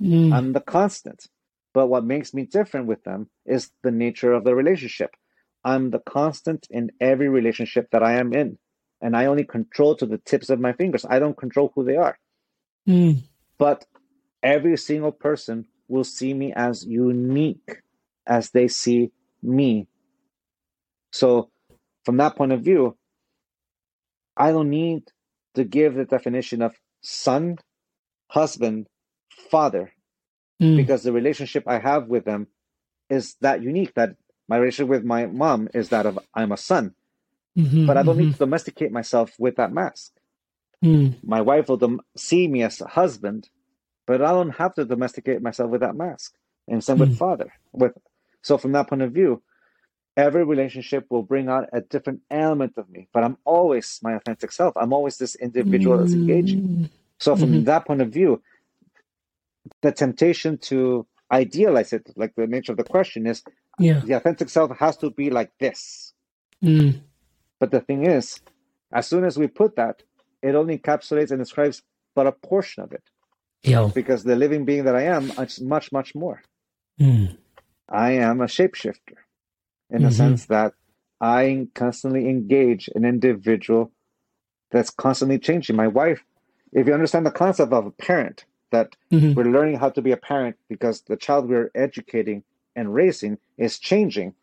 B: Mm. I'm the constant. But what makes me different with them is the nature of the relationship. I'm the constant in every relationship that I am in. And I only control to the tips of my fingers. I don't control who they are. Mm. But every single person will see me as unique as they see me. So, from that point of view, I don't need to give the definition of son, husband, father, mm. because the relationship I have with them is that unique that my relationship with my mom is that of I'm a son. Mm-hmm, but I don't mm-hmm. need to domesticate myself with that mask. Mm. My wife will dom- see me as a husband, but I don't have to domesticate myself with that mask. And same mm. with father. With so from that point of view, every relationship will bring out a different element of me, but I'm always my authentic self. I'm always this individual that's engaging. Mm. So from mm-hmm. that point of view, the temptation to idealize it, like the nature of the question is, yeah. the authentic self has to be like this. Mm. But the thing is, as soon as we put that, it only encapsulates and describes but a portion of it. Yeah. Because the living being that I am is much, much more. Mm. I am a shapeshifter in mm-hmm. the sense that I constantly engage an individual that's constantly changing. My wife, if you understand the concept of a parent, that mm-hmm. we're learning how to be a parent because the child we're educating and raising is changing.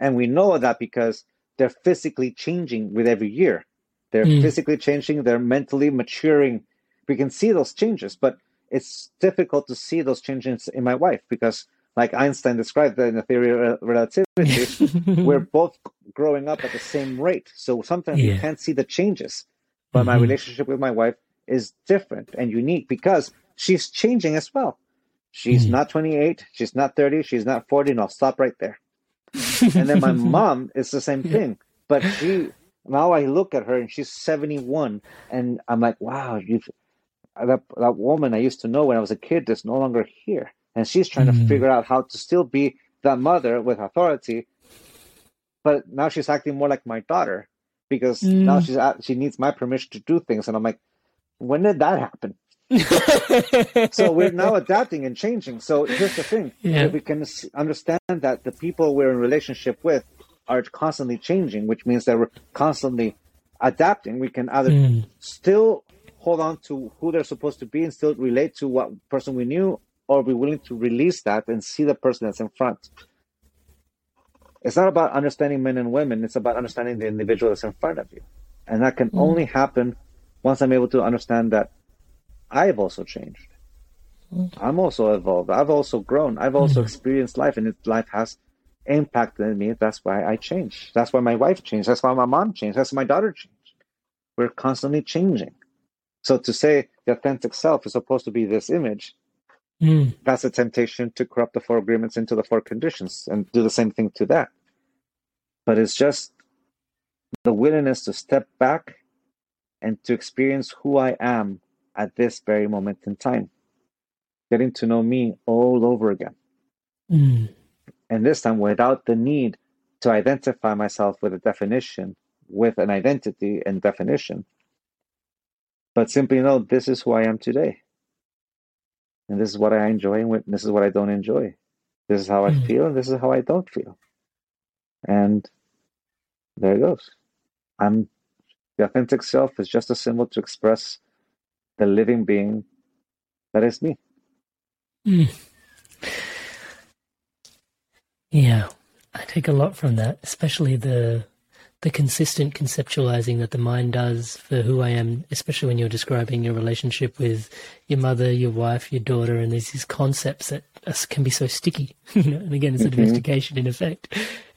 B: And we know that because they're physically changing with every year. They're mm. physically changing, they're mentally maturing. We can see those changes, but it's difficult to see those changes in my wife because like Einstein described in the theory of relativity, *laughs* we're both growing up at the same rate. So sometimes yeah. we can't see the changes. But mm-hmm. my relationship with my wife is different and unique because she's changing as well. She's mm. not 28, she's not 30, she's not 40. and I'll stop right there. and then my *laughs* mom is the same thing. But she now I look at her and she's 71 and I'm like, wow, you that that woman I used to know when I was a kid is no longer here and she's trying mm. to figure out how to still be that mother with authority but now she's acting more like my daughter because mm. now she's at, she needs my permission to do things and i'm like when did that happen *laughs* so we're now adapting and changing so here's the thing yeah. if we can understand that the people we're in relationship with are constantly changing which means that we're constantly adapting we can either mm. still hold on to who they're supposed to be and still relate to what person we knew or be willing to release that and see the person that's in front. It's not about understanding men and women, it's about understanding the individual that's in front of you. And that can mm. only happen once I'm able to understand that I've also changed. Mm. I'm also evolved. I've also grown. I've also mm. experienced life, and life has impacted me. That's why I changed. That's why my wife changed. That's why my mom changed. That's why my daughter changed. We're constantly changing. So to say the authentic self is supposed to be this image Mm. That's a temptation to corrupt the four agreements into the four conditions and do the same thing to that. But it's just the willingness to step back and to experience who I am at this very moment in time. Getting to know me all over again. Mm. And this time without the need to identify myself with a definition, with an identity and definition, but simply know this is who I am today and this is what I enjoy and this is what I don't enjoy. This is how I mm. feel and this is how I don't feel. And there it goes. I'm the authentic self is just a symbol to express the living being that is me. Mm.
A: Yeah, I take a lot from that, especially the the consistent conceptualizing that the mind does for who I am, especially when you're describing your relationship with your mother, your wife, your daughter, and there's these concepts that can be so sticky. *laughs* you know, and again, it's a mm-hmm. domestication in effect.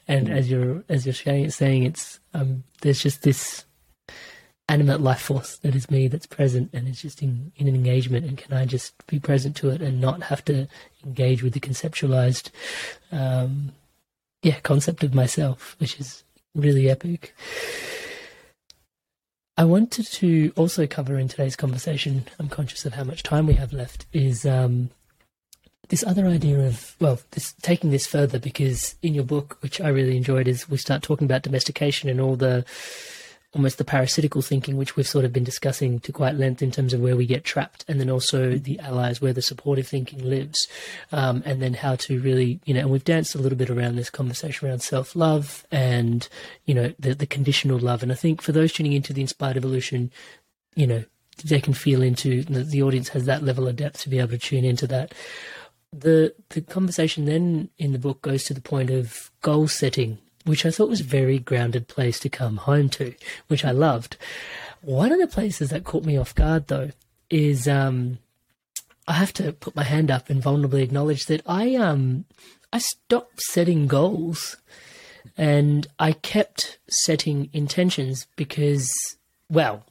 A: And as you're as you're saying, it's um, there's just this animate life force that is me that's present and it's just in, in an engagement and can I just be present to it and not have to engage with the conceptualized um, yeah concept of myself which is really epic. I wanted to also cover in today's conversation, I'm conscious of how much time we have left, is um, this other idea of, well, this, taking this further because in your book, which I really enjoyed, is we start talking about domestication and all the almost the parasitical thinking, which we've sort of been discussing to quite length in terms of where we get trapped, and then also the allies, where the supportive thinking lives, um, and then how to really, you know, and we've danced a little bit around this conversation around self love and, you know, the, the conditional love. And I think for those tuning into the Inspired Evolution, you know, they can feel into the, the audience has that level of depth to be able to tune into that. The the conversation then in the book goes to the point of goal setting which I thought was a very grounded place to come home to, which I loved. One of the places that caught me off guard, though, is um, I have to put my hand up and vulnerably acknowledge that I um I stopped setting goals, and I kept setting intentions because, well,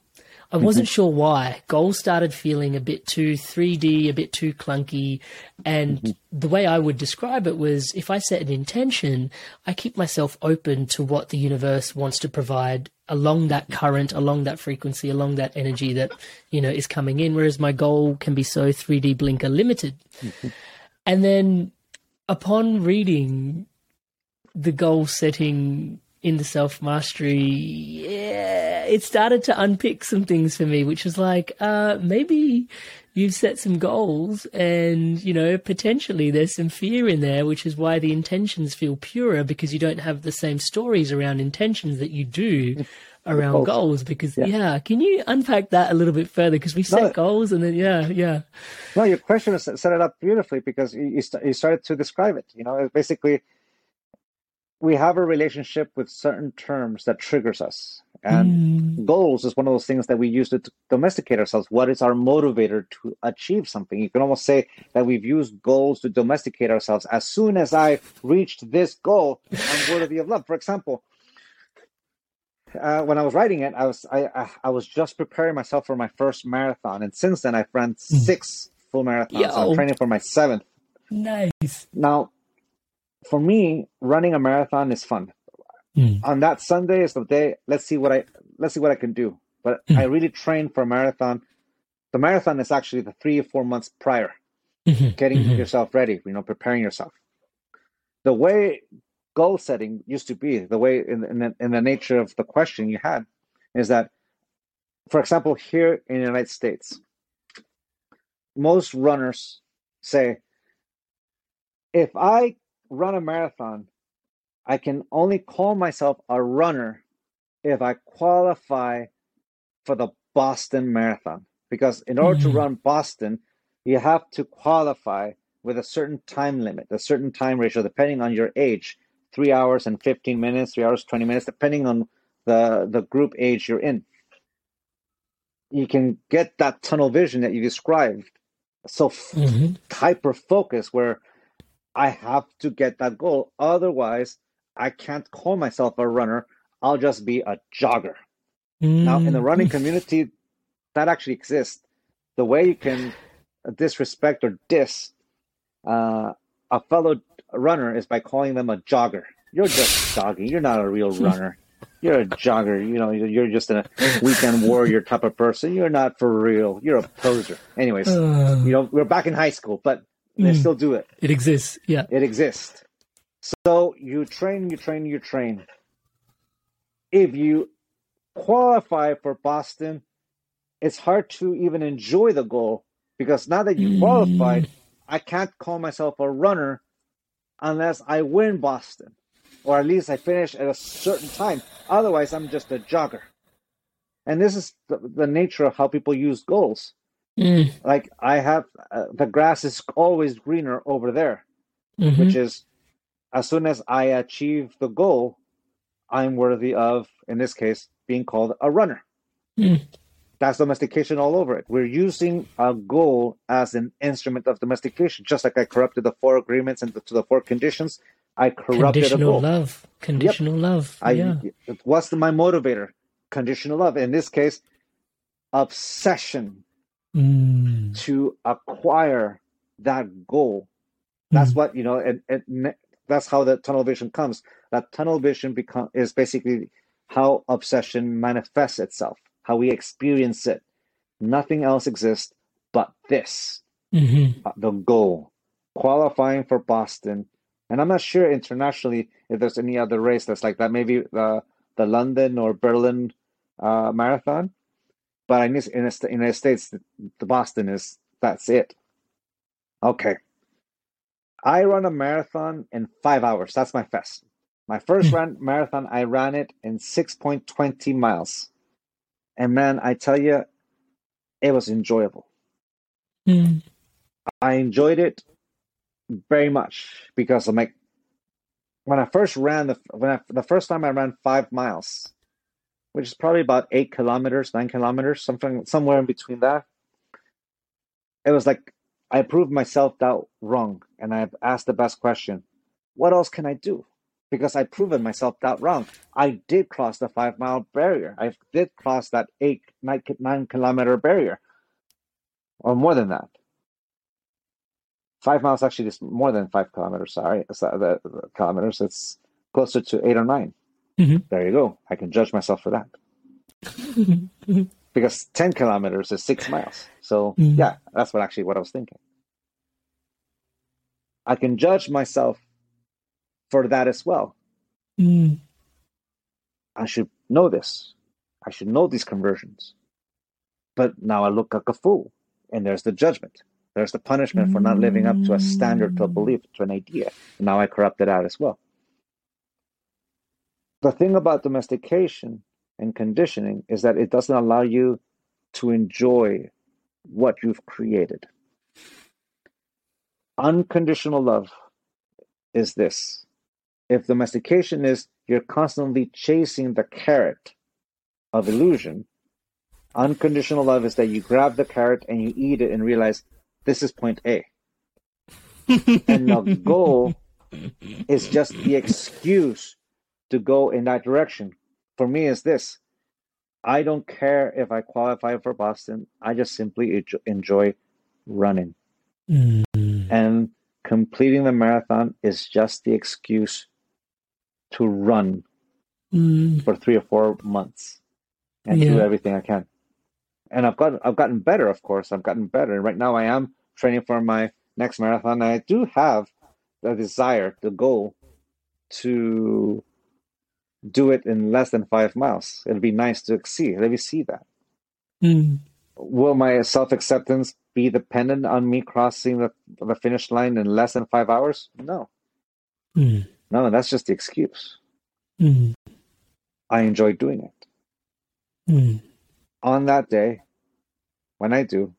A: I wasn't mm-hmm. sure why. Goal started feeling a bit too 3D, a bit too clunky. And mm-hmm. the way I would describe it was if I set an intention, I keep myself open to what the universe wants to provide along that current, along that frequency, along that energy that, you know, is coming in. Whereas my goal can be so 3D blinker limited. Mm-hmm. And then upon reading the goal setting in the self mastery, yeah, it started to unpick some things for me, which was like, uh, maybe you've set some goals and, you know, potentially there's some fear in there, which is why the intentions feel purer because you don't have the same stories around intentions that you do around goals. goals because yeah. yeah. can you unpack that a little bit further because we set no, goals and then yeah yeah
B: no your question set it up beautifully because you, you started to describe it you know basically we have a relationship with certain terms that triggers us. And mm. goals is one of those things that we use to domesticate ourselves. What is our motivator to achieve something? You can almost say that we've used goals to domesticate ourselves. As soon as i reached this goal i'm worthy of love. For example uh, when i was writing it i was I, I, I was just preparing myself for my first marathon. And since then i've run mm. six full marathons. Yo. i'm training for my seventh.
A: Nice.
B: Now for me, running a marathon is fun. Mm. On that Sunday is the day. Let's see what I let's see what I can do. But mm. I really train for a marathon. The marathon is actually the three or four months prior, mm-hmm. getting mm-hmm. yourself ready. You know, preparing yourself. The way goal setting used to be, the way in, in the, in the nature of the question you had, is that, for example, here in the United States, most runners say, if I run a marathon, I can only call myself a runner if I qualify for the Boston Marathon. Because in order mm-hmm. to run Boston, you have to qualify with a certain time limit, a certain time ratio, depending on your age three hours and 15 minutes, three hours, 20 minutes, depending on the, the group age you're in. You can get that tunnel vision that you described. So mm-hmm. hyper focus where I have to get that goal. Otherwise, I can't call myself a runner. I'll just be a jogger. Mm. Now, in the running mm. *laughs* community, that actually exists. The way you can disrespect or diss uh, a fellow runner is by calling them a jogger. You're just jogging. You're not a real *laughs* runner. You're a jogger. You know, you're just a weekend warrior type of person. You're not for real. You're a poser. Anyways, uh, you know, we're back in high school, but they mm. still do it.
A: It exists. Yeah.
B: It exists. So you train, you train, you train. If you qualify for Boston, it's hard to even enjoy the goal because now that you mm. qualified, I can't call myself a runner unless I win Boston or at least I finish at a certain time. Otherwise, I'm just a jogger. And this is the, the nature of how people use goals. Mm. Like I have uh, the grass is always greener over there, mm-hmm. which is as soon as I achieve the goal, I'm worthy of, in this case, being called a runner. Mm. That's domestication all over it. We're using a goal as an instrument of domestication, just like I corrupted the four agreements and the, to the four conditions. I corrupted
A: conditional a goal. love. Conditional yep. love. I, yeah.
B: What's the, my motivator? Conditional love. In this case, obsession mm. to acquire that goal. That's mm. what you know, and, and that's how the tunnel vision comes. That tunnel vision become is basically how obsession manifests itself. how we experience it. Nothing else exists but this,
A: Mm-hmm.
B: uh, the goal, qualifying for Boston. And I'm not sure internationally if there's any other race that's like that. Maybe the the London or Berlin uh, marathon, but in this in the United States, the, Boston is that's it. Okay, I run a marathon in five hours. That's my fast. My first run marathon, I ran it in 6.20 miles. And man, I tell you, it was enjoyable.
A: Mm.
B: I enjoyed it very much because I'm like, when I first ran the when I, the first time I ran five miles, which is probably about eight kilometers, nine kilometers, something somewhere in between that. It was like I proved myself that wrong, and I've asked the best question: What else can I do? Because I've proven myself that wrong. I did cross the five mile barrier. I did cross that eight nine, nine kilometer barrier, or more than that. Five miles actually is more than five kilometers. Sorry, it's the, the kilometers. It's closer to eight or 9
A: Mhm.
B: There you go. I can judge myself for that *laughs* because ten kilometers is six miles. So
A: Mhm.
B: yeah, that's what actually what I was thinking. I can judge myself for that as well.
A: Mm.
B: I should know this. I should know these conversions. But now I look like a fool, and there's the judgment. There's the punishment for not living up to a standard, to a belief, to an idea. And now I corrupt it out as well. The thing about domestication and conditioning is that it doesn't allow you to enjoy what you've created. Unconditional love is this. If domestication is you're constantly chasing the carrot of illusion, unconditional love is that you grab the carrot and you eat it and realize this is point A. *laughs* and the goal is just the excuse to go in that direction. For me, is this I don't care if I qualify for Boston, I just simply enjoy running.
A: Mm.
B: And completing the marathon is just the excuse to run
A: Mm.
B: for three or four months and do everything I can. And I've gotten I've gotten better, of course. I've gotten better. And right now I am training for my next marathon. I do have the desire, the goal to do it in less than five miles. It'd be nice to see. Let me see that.
A: Mm.
B: Will my self acceptance be dependent on me crossing the, the finish line in less than five hours? No.
A: Mm.
B: No, that's just the excuse.
A: Mm.
B: I enjoy doing it.
A: Mm.
B: on that day, when I do,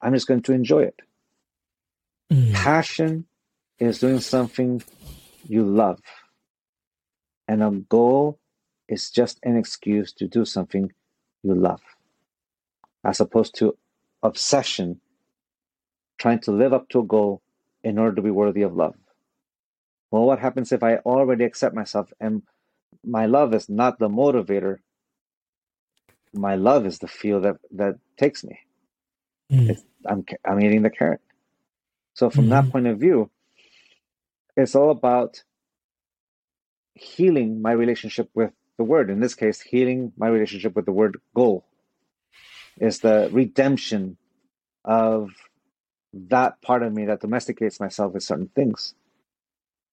B: I'm just going to enjoy it.
A: Mm.
B: Passion is doing something you love, and a goal is just an excuse to do something you love, as opposed to obsession, trying to live up to a goal in order to be worthy of love. Well, what happens if I already accept myself and my love is not the motivator? My love is the fuel that, that takes me.
A: Mm.
B: I'm I'm eating the carrot. So from that
A: Mhm.
B: point of view, it's all about healing my relationship with the word. In this case, healing my relationship with the word goal is the redemption of that part of me that domesticates myself with certain things.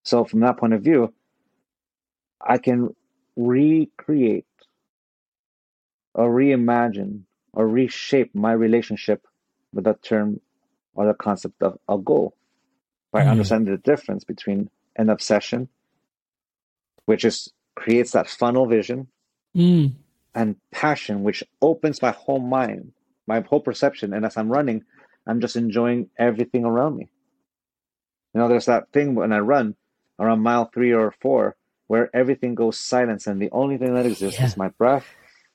B: So from that point of view, I can recreate or reimagine or reshape my relationship with that term or the concept of a goal by
A: Mm.
B: understanding the difference between an obsession, which is creates that funnel vision,
A: Mm.
B: and passion, which opens my whole mind, my whole perception. And as I'm running, I'm just enjoying everything around me. You know, there's that thing when I run around mile three or four where everything goes silence and the only thing that exists
A: Yeah.
B: is my breath,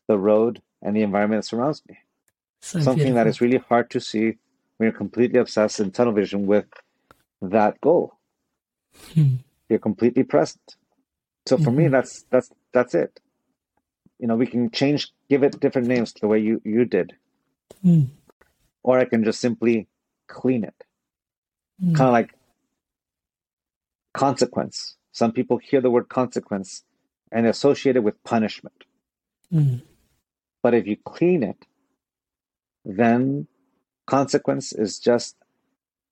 B: the road, and the environment that surrounds me.
A: So
B: Something that
A: beautiful.
B: is really hard to see when you're completely obsessed in tunnel vision with that goal.
A: Mm.
B: You're completely present. So for me,
A: Mhm.
B: that's that's that's it. You know, we can change, give it different names to the way you you did,
A: Mm.
B: or I can just simply clean it,
A: Mm.
B: kind of like consequence. Some people hear the word consequence and associate it with punishment.
A: Mm.
B: But if you clean it, then consequence is just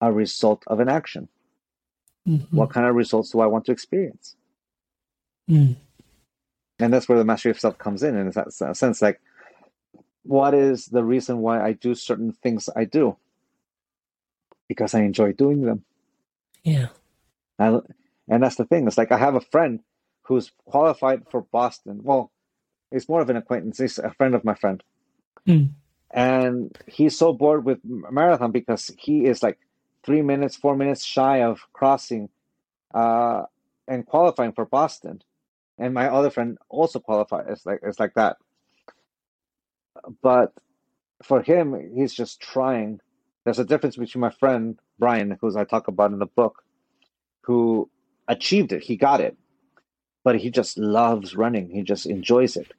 B: a result of an action.
A: Mhm.
B: What kind of results do I want to experience?
A: Mm.
B: And that's where the mastery of self comes in. In that sense, like, what is the reason why I do certain things I do? Because I enjoy doing them.
A: Yeah.
B: I, and that's the thing. It's like I have a friend who's qualified for Boston. Well, he's more of an acquaintance. He's a friend of my friend.
A: Mm.
B: And he's so bored with marathon because he is like three minutes, four minutes shy of crossing uh, and qualifying for Boston. And my other friend also qualified. It's like it's like that. But for him, he's just trying. There's a difference between my friend Brian, who's I talk about in the book, who achieved it. He got it, but he just loves running. He just enjoys it.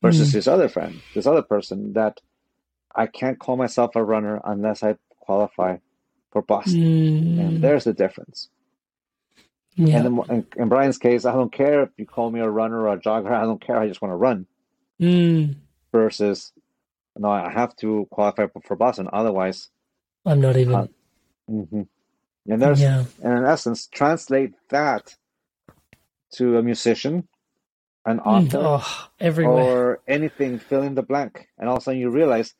B: Versus
A: Mm.
B: this other friend, this other person that I can't call myself a runner unless I qualify for Boston.
A: Mm.
B: And there's the difference.
A: Yeah.
B: And in, in, Brian's case, I don't care if you call me a runner or a jogger. I don't care. I just want to run.
A: Mm.
B: Versus, no, I have to qualify for, Boston. Otherwise,
A: I'm not even.
B: Uh, hmm and there's,
A: yeah.
B: and in essence, translate that to a musician, an
A: Mm.
B: author,
A: Oh, everywhere.
B: or anything, fill in the blank. And all of a sudden you realize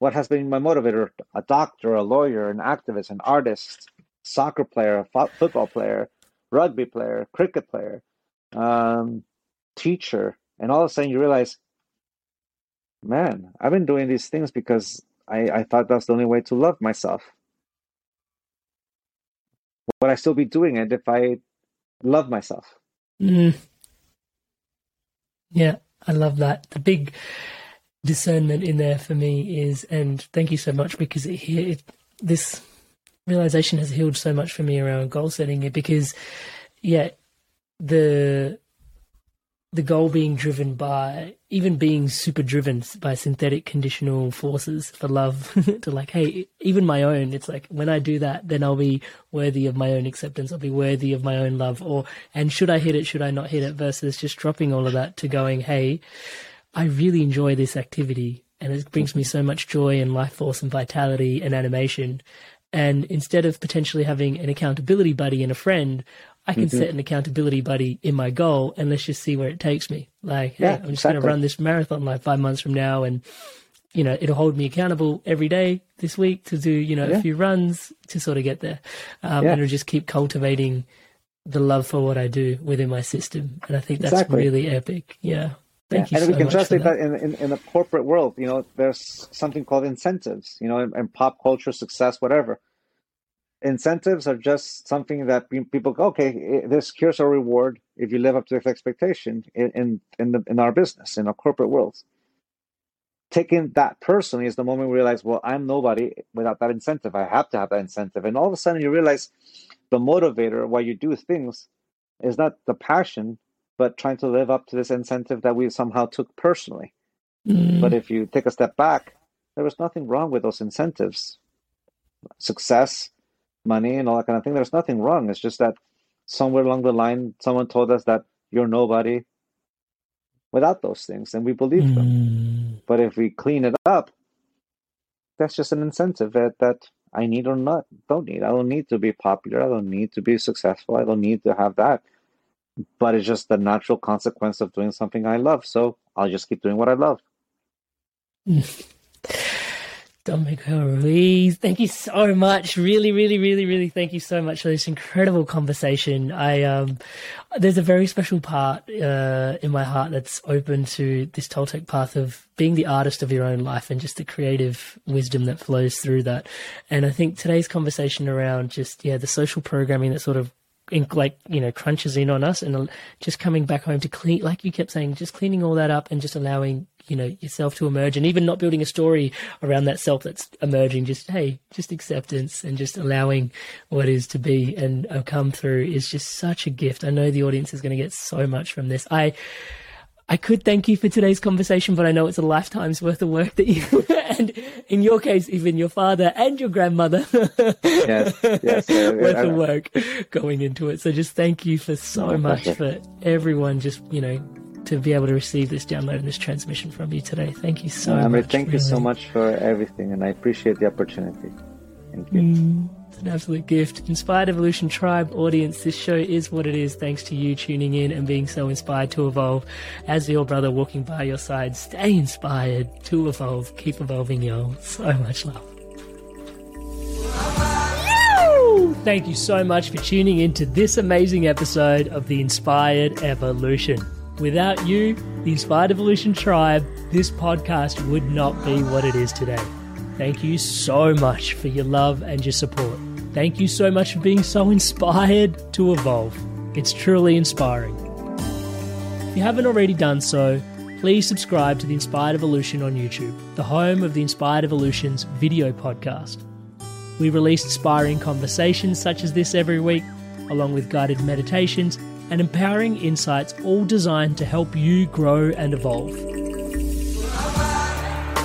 B: what has been my motivator a doctor, a lawyer, an activist, an artist, soccer player, a fo- football player, rugby player, cricket player, um, teacher. And all of a sudden you realize, man, I've been doing these things because I, I thought that's the only way to love myself. Would I still be doing it if I love myself?
A: Mm. Yeah, I love that. The big discernment in there for me is, and thank you so much because it, this realization has healed so much for me around goal setting. It because, yeah, the the goal being driven by even being super driven by synthetic conditional forces for love *laughs* to like hey even my own it's like when i do that then i'll be worthy of my own acceptance. I'll be worthy of my own love. Or and should i hit it should i not hit it versus just dropping all of that to going hey i really enjoy this activity. And it brings me so much joy and life force and vitality and animation and instead of potentially having an accountability buddy and a friend I can
B: Mm-hmm.
A: set an accountability buddy in my goal and let's just see where it takes me. Like, hey, I'm just going to run this marathon like five months from now and, you know, it'll hold me accountable every day this week to do, you know,
B: Yeah.
A: a few runs to sort of get there. Um,
B: Yeah.
A: And it'll just keep cultivating the love for what I do within my system. And I think that's
B: Exactly.
A: really epic. Yeah. Thank
B: Yeah,
A: you
B: and
A: so
B: we can
A: much
B: translate
A: that.
B: that, in, in in the corporate world. You know, there's something called incentives. You know, in, in pop culture, success, whatever. Incentives are just something that people go, okay, eh, this here's a reward if you live up to this expectation in in in, the, in our business in our corporate world. Taking that personally is the moment we realize, well, I'm nobody without that incentive. I have to have that incentive, and all of a sudden you realize the motivator why you do things is not the passion, but trying to live up to this incentive that we somehow took personally.
A: Mm,
B: But if you take a step back, there was nothing wrong with those incentives. Success, money, and all that kind of thing. There's nothing wrong. It's just that somewhere along the line, someone told us that you're nobody without those things, and we believed them.
A: mm,
B: But if we clean it up, that's just an incentive that, that I need or not don't need. I don't need to be popular. I don't need to be successful. I don't need to have that. But it's just the natural consequence of doing something I love. So I'll just keep doing what I love. *laughs*
A: Don Miguel Ruiz, thank you so much. Really, really, really, really thank you so much for this incredible conversation. I um, there's a very special part uh, in my heart that's open to this Toltec path of being the artist of your own life and just the creative wisdom that flows through that. And I think today's conversation around just yeah the social programming that sort of like you know crunches in on us and uh, just coming back home to clean like you kept saying just cleaning all that up and just allowing you know yourself to emerge and even not building a story around that self that's emerging just hey just acceptance and just allowing what is to be and uh, come through is just such a gift. I know the audience is going to get so much from this. I I could thank you for today's conversation, but I know it's a lifetime's worth of work that you, *laughs* and in your case, even your father and your grandmother, *laughs*
B: Yes, yes, uh,
A: worth of work going into it. So just thank you for so
B: My
A: much
B: pleasure.
A: for everyone just, you know, to be able to receive this download and this transmission from you today. Thank you so
B: Amrit,
A: much.
B: thank you so much for everything, and I appreciate the opportunity. Thank you.
A: Mm, it's an absolute gift. Inspired Evolution Tribe audience, this show is what it is thanks to you tuning in and being so inspired to evolve. As your brother walking by your side, stay inspired to evolve. Keep evolving, y'all. So much love. Thank you so much for tuning in to this amazing episode of the Inspired Evolution. Without you, the Inspired Evolution Tribe, this podcast would not be what it is today. Thank you so much for your love and your support. Thank you so much for being so *laughs* inspired to evolve. It's truly inspiring. If you haven't already done so, please subscribe to the Inspired Evolution on YouTube, the home of the Inspired Evolution's video podcast. We release inspiring conversations such as this every week, along with guided meditations and empowering insights, all designed to help you grow and evolve.